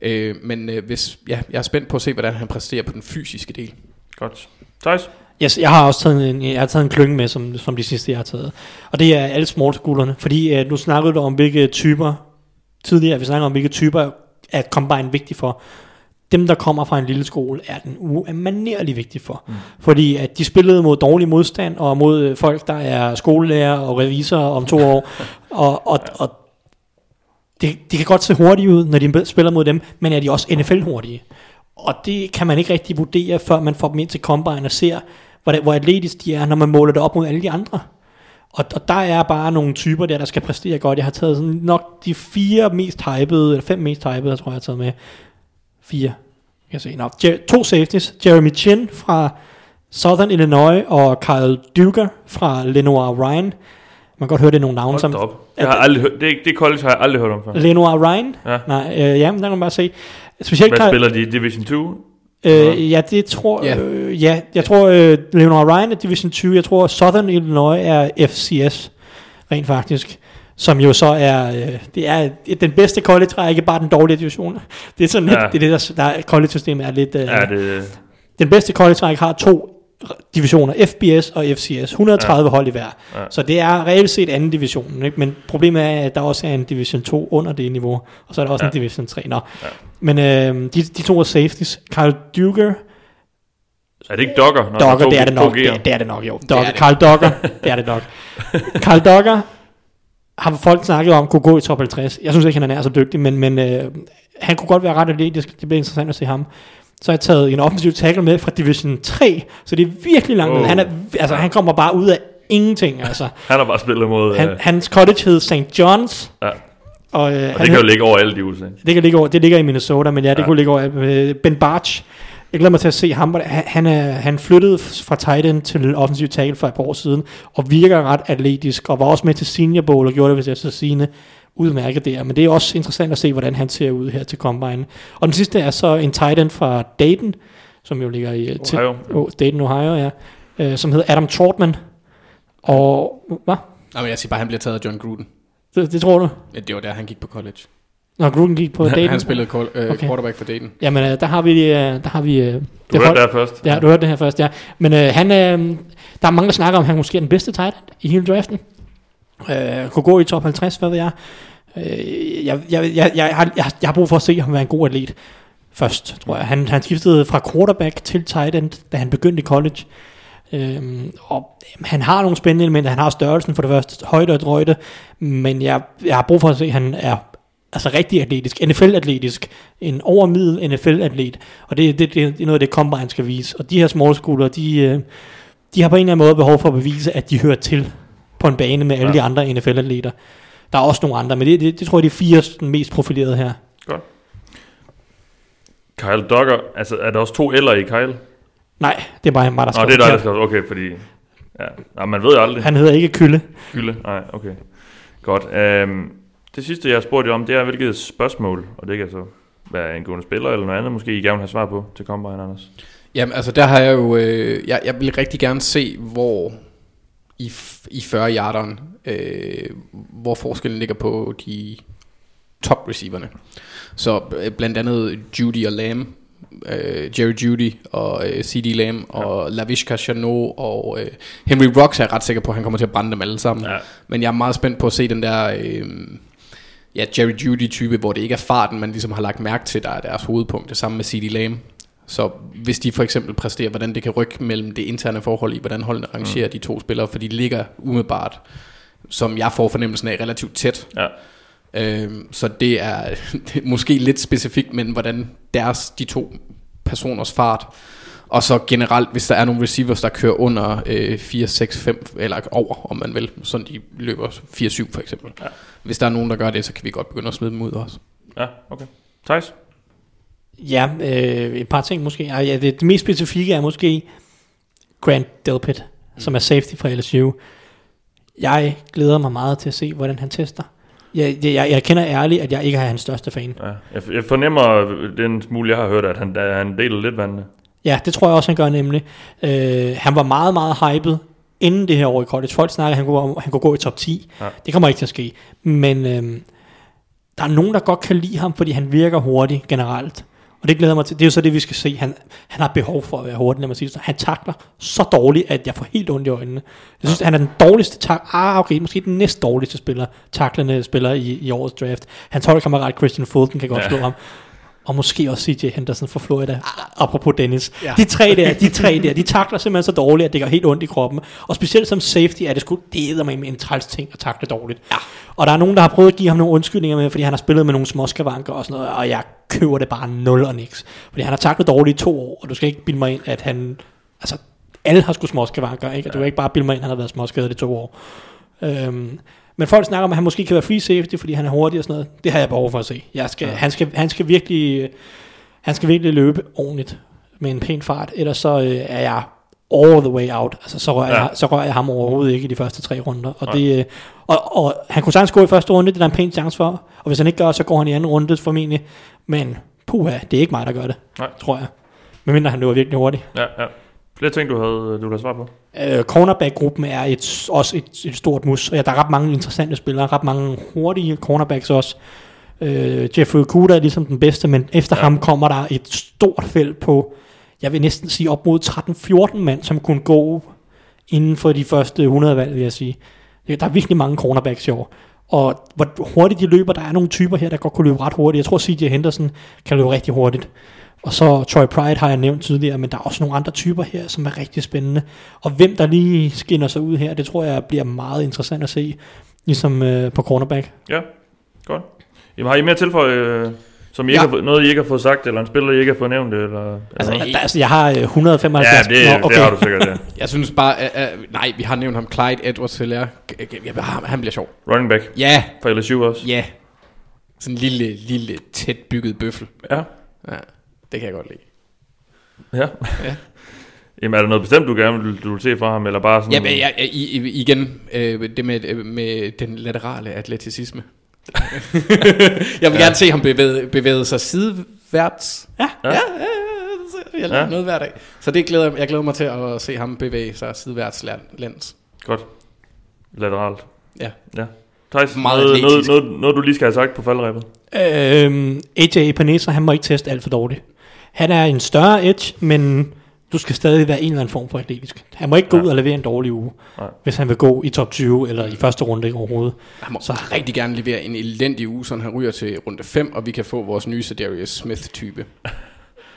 Øh, men øh, hvis, ja, jeg er spændt på at se, hvordan han præsterer på den fysiske del. Godt. Thijs? Yes, jeg har også taget en, jeg har taget en klynge med, som, som de sidste, jeg har taget. Og det er alle schoolerne. Fordi uh, nu snakkede du om, hvilke typer, tidligere vi snakkede om, hvilke typer er Combine vigtig for dem, der kommer fra en lille skole, er den umanerligt vigtig for. Mm. Fordi at de spillede mod dårlig modstand, og mod øh, folk, der er skolelærer og revisorer om to år. *laughs* og, og, og det, de kan godt se hurtige ud, når de spiller mod dem, men er de også NFL-hurtige. Og det kan man ikke rigtig vurdere, før man får dem ind til Combine og ser, hvor, hvor atletisk de er, når man måler det op mod alle de andre. Og, og der er bare nogle typer der, der skal præstere godt. Jeg har taget sådan nok de fire mest hypede, eller fem mest hypede, tror jeg, jeg har taget med. Fire kan se. Nå, to safeties. Jeremy Chin fra Southern Illinois og Kyle Duger fra Lenoir Ryan. Man kan godt høre, det er nogle navne, som... Op. Jeg har aldrig hørt, det, det college har jeg aldrig hørt om før. Lenoir Ryan? Ja. Nej, øh, ja, men der kan man bare se. Specielt Hvad Kyle, spiller de? Division 2? Øh, ja, det tror yeah. øh, ja, jeg tror øh, Lenoir Ryan er Division 2. Jeg tror Southern Illinois er FCS rent faktisk som jo så er, øh, det er den bedste college ikke bare den dårlige division. Det er sådan lidt, ja. det, er det der, der college-systemet er lidt, øh, ja, det... den bedste college række har to divisioner, FBS og FCS, 130 ja. hold i hver. Ja. Så det er reelt set anden division, ikke? men problemet er, at der også er en division 2 under det niveau, og så er der også ja. en division 3. Nå. Ja. Men øh, de, de to er safeties. Carl Duger, er det ikke Dogger? Når Dogger, det er det nok. Det, det er det nok, jo. Dogger, det Carl Dogger, *laughs* det er det nok. Carl Dogger har folk snakket om, kunne gå i top 50. Jeg synes ikke, han er nær så dygtig, men, men øh, han kunne godt være ret atletisk. Det bliver interessant at se ham. Så har jeg taget en offensiv tackle med fra Division 3, så det er virkelig langt oh. Han, er, altså, han kommer bare ud af ingenting. Altså. *laughs* han har bare spillet mod... Han, uh... Hans cottage hed St. John's. Ja. Og, øh, og det kan jo ligge over alle de USA. Det kan ligge over, det ligger i Minnesota, men ja, det ja. kunne ligge over. Øh, ben Barch, jeg glæder mig til at se ham. Han, er, han flyttede fra tight end til offensiv tackle for et par år siden, og virker ret atletisk, og var også med til Senior Bowl, og gjorde det, hvis jeg så sige udmærket der. Men det er også interessant at se, hvordan han ser ud her til Combine. Og den sidste er så en tight end fra Dayton, som jo ligger i Ohio. Til, oh, Dayton, Ohio, ja. Øh, som hedder Adam Trotman. Og, hvad? Jamen, jeg siger bare, at han bliver taget af John Gruden. Det, det tror du? Ja, det var der, han gik på college. Når Gruden gik på Dayton? Han spillede call, uh, okay. quarterback for Dayton. Jamen, uh, der har vi... Uh, der har vi uh, du hørte det her først. Ja, du hørte det her først, ja. Men uh, han, uh, der er mange, der snakker om, at han måske er den bedste tight end i hele draften. Uh, kunne gå i top 50, hvad ved jeg. Uh, jeg, jeg, jeg, jeg, har, jeg, jeg har brug for at se ham være en god atlet først, tror jeg. Han, han skiftede fra quarterback til tight end, da han begyndte i college. Øhm, og han har nogle spændende elementer. Han har størrelsen for det første, højde og drøjde, men jeg, jeg har brug for at se, at han er altså rigtig atletisk, NFL-atletisk, en overmiddel NFL-atlet, og det, det, det, er noget af det, Combine skal vise. Og de her small schooler, de, øh, de har på en eller anden måde behov for at bevise, at de hører til på en bane med alle ja. de andre NFL-atleter. Der er også nogle andre, men det, det, det tror jeg, de fire den mest profilerede her. Godt. Kyle Duggar, altså er der også to eller i Kyle? Nej, det er bare mig, der skal Nå, det er dig, der skal okay, fordi... Ja, Nej, man ved jo aldrig. Han hedder ikke Kylle. Kylle, nej, okay. Godt. Um, det sidste, jeg har spurgt jer om, det er, hvilket spørgsmål, og det kan så være en god spiller eller noget andet, måske I gerne vil have svar på til Combine, Anders. Jamen, altså der har jeg jo, øh, jeg, jeg vil rigtig gerne se, hvor i, i 40 yarderen, øh, hvor forskellen ligger på de top receiverne. Så øh, blandt andet Judy og Lamb, øh, Jerry Judy og øh, C.D. Lamb og ja. Lavishka Chanot og øh, Henry Rocks er jeg ret sikker på, at han kommer til at brænde dem alle sammen. Ja. Men jeg er meget spændt på at se den der... Øh, ja, Jerry Judy-type, hvor det ikke er farten, man ligesom har lagt mærke til, der er deres hovedpunkt. Det samme med C.D. Lamb. Så hvis de for eksempel præsterer, hvordan det kan rykke mellem det interne forhold i, hvordan holdene rangerer mm. de to spillere, for de ligger umiddelbart, som jeg får fornemmelsen af, relativt tæt. Ja. Øhm, så det er, det *laughs* er måske lidt specifikt, men hvordan deres, de to personers fart, og så generelt, hvis der er nogle receivers, der kører under øh, 4, 6, 5, eller over, om man vil, sådan de løber 4, 7 for eksempel. Ja. Hvis der er nogen, der gør det, så kan vi godt begynde at smide dem ud også. Ja, okay. Thijs? Ja, øh, et par ting måske. Ja, det, det mest specifikke er måske Grant Delpit, mm. som er safety fra LSU. Jeg glæder mig meget til at se, hvordan han tester. Jeg, jeg, jeg kender ærligt, at jeg ikke er hans største fan. Ja, jeg, jeg fornemmer den smule, jeg har hørt, at han, at han deler lidt vandene. Ja, det tror jeg også, han gør nemlig. Øh, han var meget, meget hyped inden det her år i college. Folk snakker, at han kunne, han kunne gå i top 10. Ja. Det kommer ikke til at ske. Men øh, der er nogen, der godt kan lide ham, fordi han virker hurtig generelt. Og det glæder mig til. Det er jo så det, vi skal se. Han, han har behov for at være hurtig, lad mig sige det. Han takler så dårligt, at jeg får helt ondt i øjnene. Jeg synes, ja. han er den dårligste tak. Ah, okay, måske den næst dårligste spiller, taklende spiller i, i årets draft. Hans holdkammerat Christian Fulton kan godt ja. slå ham og måske også CJ Henderson fra Florida, apropos Dennis. Ja. De tre der, de tre der, de takler simpelthen så dårligt, at det går helt ondt i kroppen. Og specielt som safety er det sgu, det er med en træls ting at takle dårligt. Ja. Og der er nogen, der har prøvet at give ham nogle undskyldninger med, fordi han har spillet med nogle småskavanker og sådan noget, og jeg køber det bare nul og niks. Fordi han har taklet dårligt i to år, og du skal ikke bilde mig ind, at han, altså alle har sgu småskavanker, ikke? Og du kan ikke bare bilde mig ind, at han har været småskadet i to år. Øhm, men folk snakker om, at han måske kan være free safety, fordi han er hurtig og sådan noget. Det har jeg behov for at se. Jeg skal, ja. han, skal, han, skal virkelig, han skal virkelig løbe ordentligt med en pæn fart, ellers så øh, er jeg all the way out. Altså, så rører, ja. jeg, så rører jeg ham overhovedet ikke i de første tre runder. Og, det, øh, og, og han kunne sagtens gå i første runde, det er der en pæn chance for. Og hvis han ikke gør, så går han i anden runde formentlig. Men puha, det er ikke mig, der gør det, Nej. tror jeg. Medmindre han løber virkelig hurtigt. Ja, ja. Flere ting, du havde, du havde svar på? Uh, cornerback-gruppen er et, også et, et stort mus, og ja, der er ret mange interessante spillere, ret mange hurtige cornerbacks også. Uh, Jeffrey Okuda er ligesom den bedste, men efter ja. ham kommer der et stort felt på jeg vil næsten sige op mod 13-14 mand, som kunne gå inden for de første 100 valg, vil jeg sige. Der er virkelig mange cornerbacks i år. Og hvor hurtigt de løber, der er nogle typer her, der godt kunne løbe ret hurtigt. Jeg tror, CJ Henderson kan løbe rigtig hurtigt. Og så Troy Pride har jeg nævnt tidligere, men der er også nogle andre typer her, som er rigtig spændende. Og hvem der lige skinner sig ud her, det tror jeg bliver meget interessant at se, ligesom øh, på cornerback. Ja, godt. Jamen, har I mere tilføje, øh, som I ja. ikke har, noget, I ikke har fået sagt, eller en spiller, I ikke har fået nævnt? Eller, altså, eller der, altså, jeg har 175. Ja, det, Nå, okay. det har du sikkert, ja. *laughs* jeg synes bare, uh, uh, nej, vi har nævnt ham, Clyde Edwards Hilaire. Han bliver sjov. Running back. Ja. For LSU også. Ja. Sådan en lille, lille, tæt bygget bøffel. Ja. Ja, det kan jeg godt lide. Ja. ja. *laughs* Jamen er der noget bestemt, du gerne vil, du vil se fra ham, eller bare sådan... Jamen, ja, ja, igen, øh, det med, med den laterale atleticisme. *laughs* jeg vil ja. gerne se ham bevæge, bevæge sig sideværts. Ja, ja, ja, ja jeg laver ja. noget hver dag. Så det glæder, jeg glæder mig til at se ham bevæge sig sideværts læns. Godt. Lateralt. Ja. Ja. Thijs, noget, noget, noget, noget, du lige skal have sagt på faldrebet? Øhm, AJ Epinesa, han må ikke teste alt for dårligt. Han er en større edge, men du skal stadig være en eller anden form for atletisk. Han må ikke gå ja. ud og levere en dårlig uge, Nej. hvis han vil gå i top 20 eller i første runde overhovedet. Han må så rigtig gerne levere en elendig uge, så han ryger til runde 5, og vi kan få vores nye Darius Smith-type. *laughs*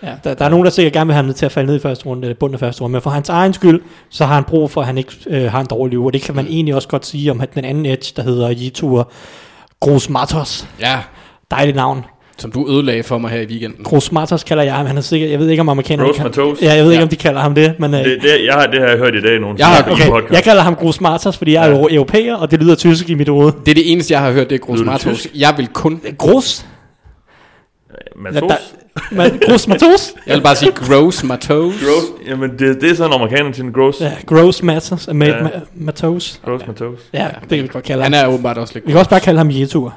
Ja, der, der er nogen, der sikkert gerne vil have ham til at falde ned i første runde, eller bunden af første runde, men for hans egen skyld, så har han brug for, at han ikke øh, har en dårlig uge, og det kan man mm. egentlig også godt sige om den anden edge, der hedder Jitur Gros Matos. Ja. Dejligt navn. Som du ødelagde for mig her i weekenden. Gros Matos kalder jeg ham. Han er sikkert, jeg ved ikke om amerikanerne Gros Matos. Ja, jeg ved ikke ja. om de kalder ham det, men øh, det, det, jeg har, det har jeg hørt i dag nogen. Jeg, har, okay, podcast. jeg kalder ham Gros Matos, fordi jeg er ja. europæer, og det lyder tysk i mit hoved. Det er det eneste jeg har hørt, det er Gros Matos. Jeg vil kun Gros Matos? Ma- gross Matos? Jeg vil bare sige Gross Matos. Gross, jamen det, det er sådan amerikaner til en gross. Ja, Gross Matos. Ma- ja. ma- Matos. Gross Matos. Ja, det kan vi godt kalde ham. Han er åbenbart også lidt Vi kan også bare kalde ham Jetur.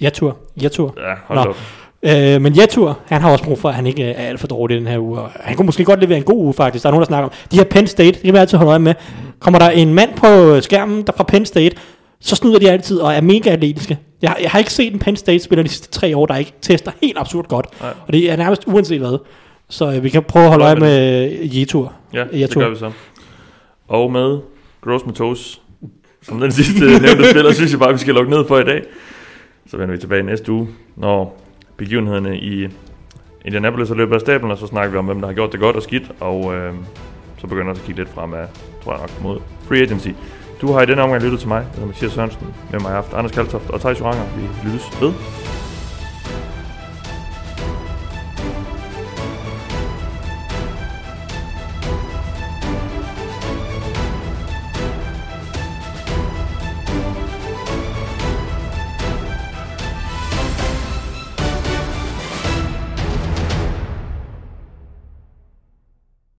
Jetur. Jetur. Ja, hold Nå. op. Øh, men Jetur, han har også brug for, at han ikke er alt for dårlig den her uge. Og han kunne måske godt levere en god uge, faktisk. Der er nogen, der snakker om. De her Penn State, det kan vi altid holde øje med. Kommer der en mand på skærmen, der fra Penn State, så snyder de altid og er mega atletiske. Jeg, jeg har ikke set en Penn State spiller de sidste tre år, der ikke tester helt absurd godt. Nej. Og det er nærmest uanset hvad. Så øh, vi kan prøve at holde øje med Jetur. Ja, Jetur. det gør vi så. Og med Gross Matos, som den sidste nævnte spiller, synes jeg bare, vi skal lukke ned for i dag. Så vender vi tilbage næste uge, når begivenhederne i Indianapolis er løbet af stablen, og så snakker vi om, hvem der har gjort det godt og skidt, og øh, så begynder vi at kigge lidt fremad, tror jeg nok, mod free agency. Du har i denne omgang lyttet til mig, jeg hedder Mathias Sørensen, med mig i haft Anders Kaltoft og Thijs Joranger. Vi lyttes ved.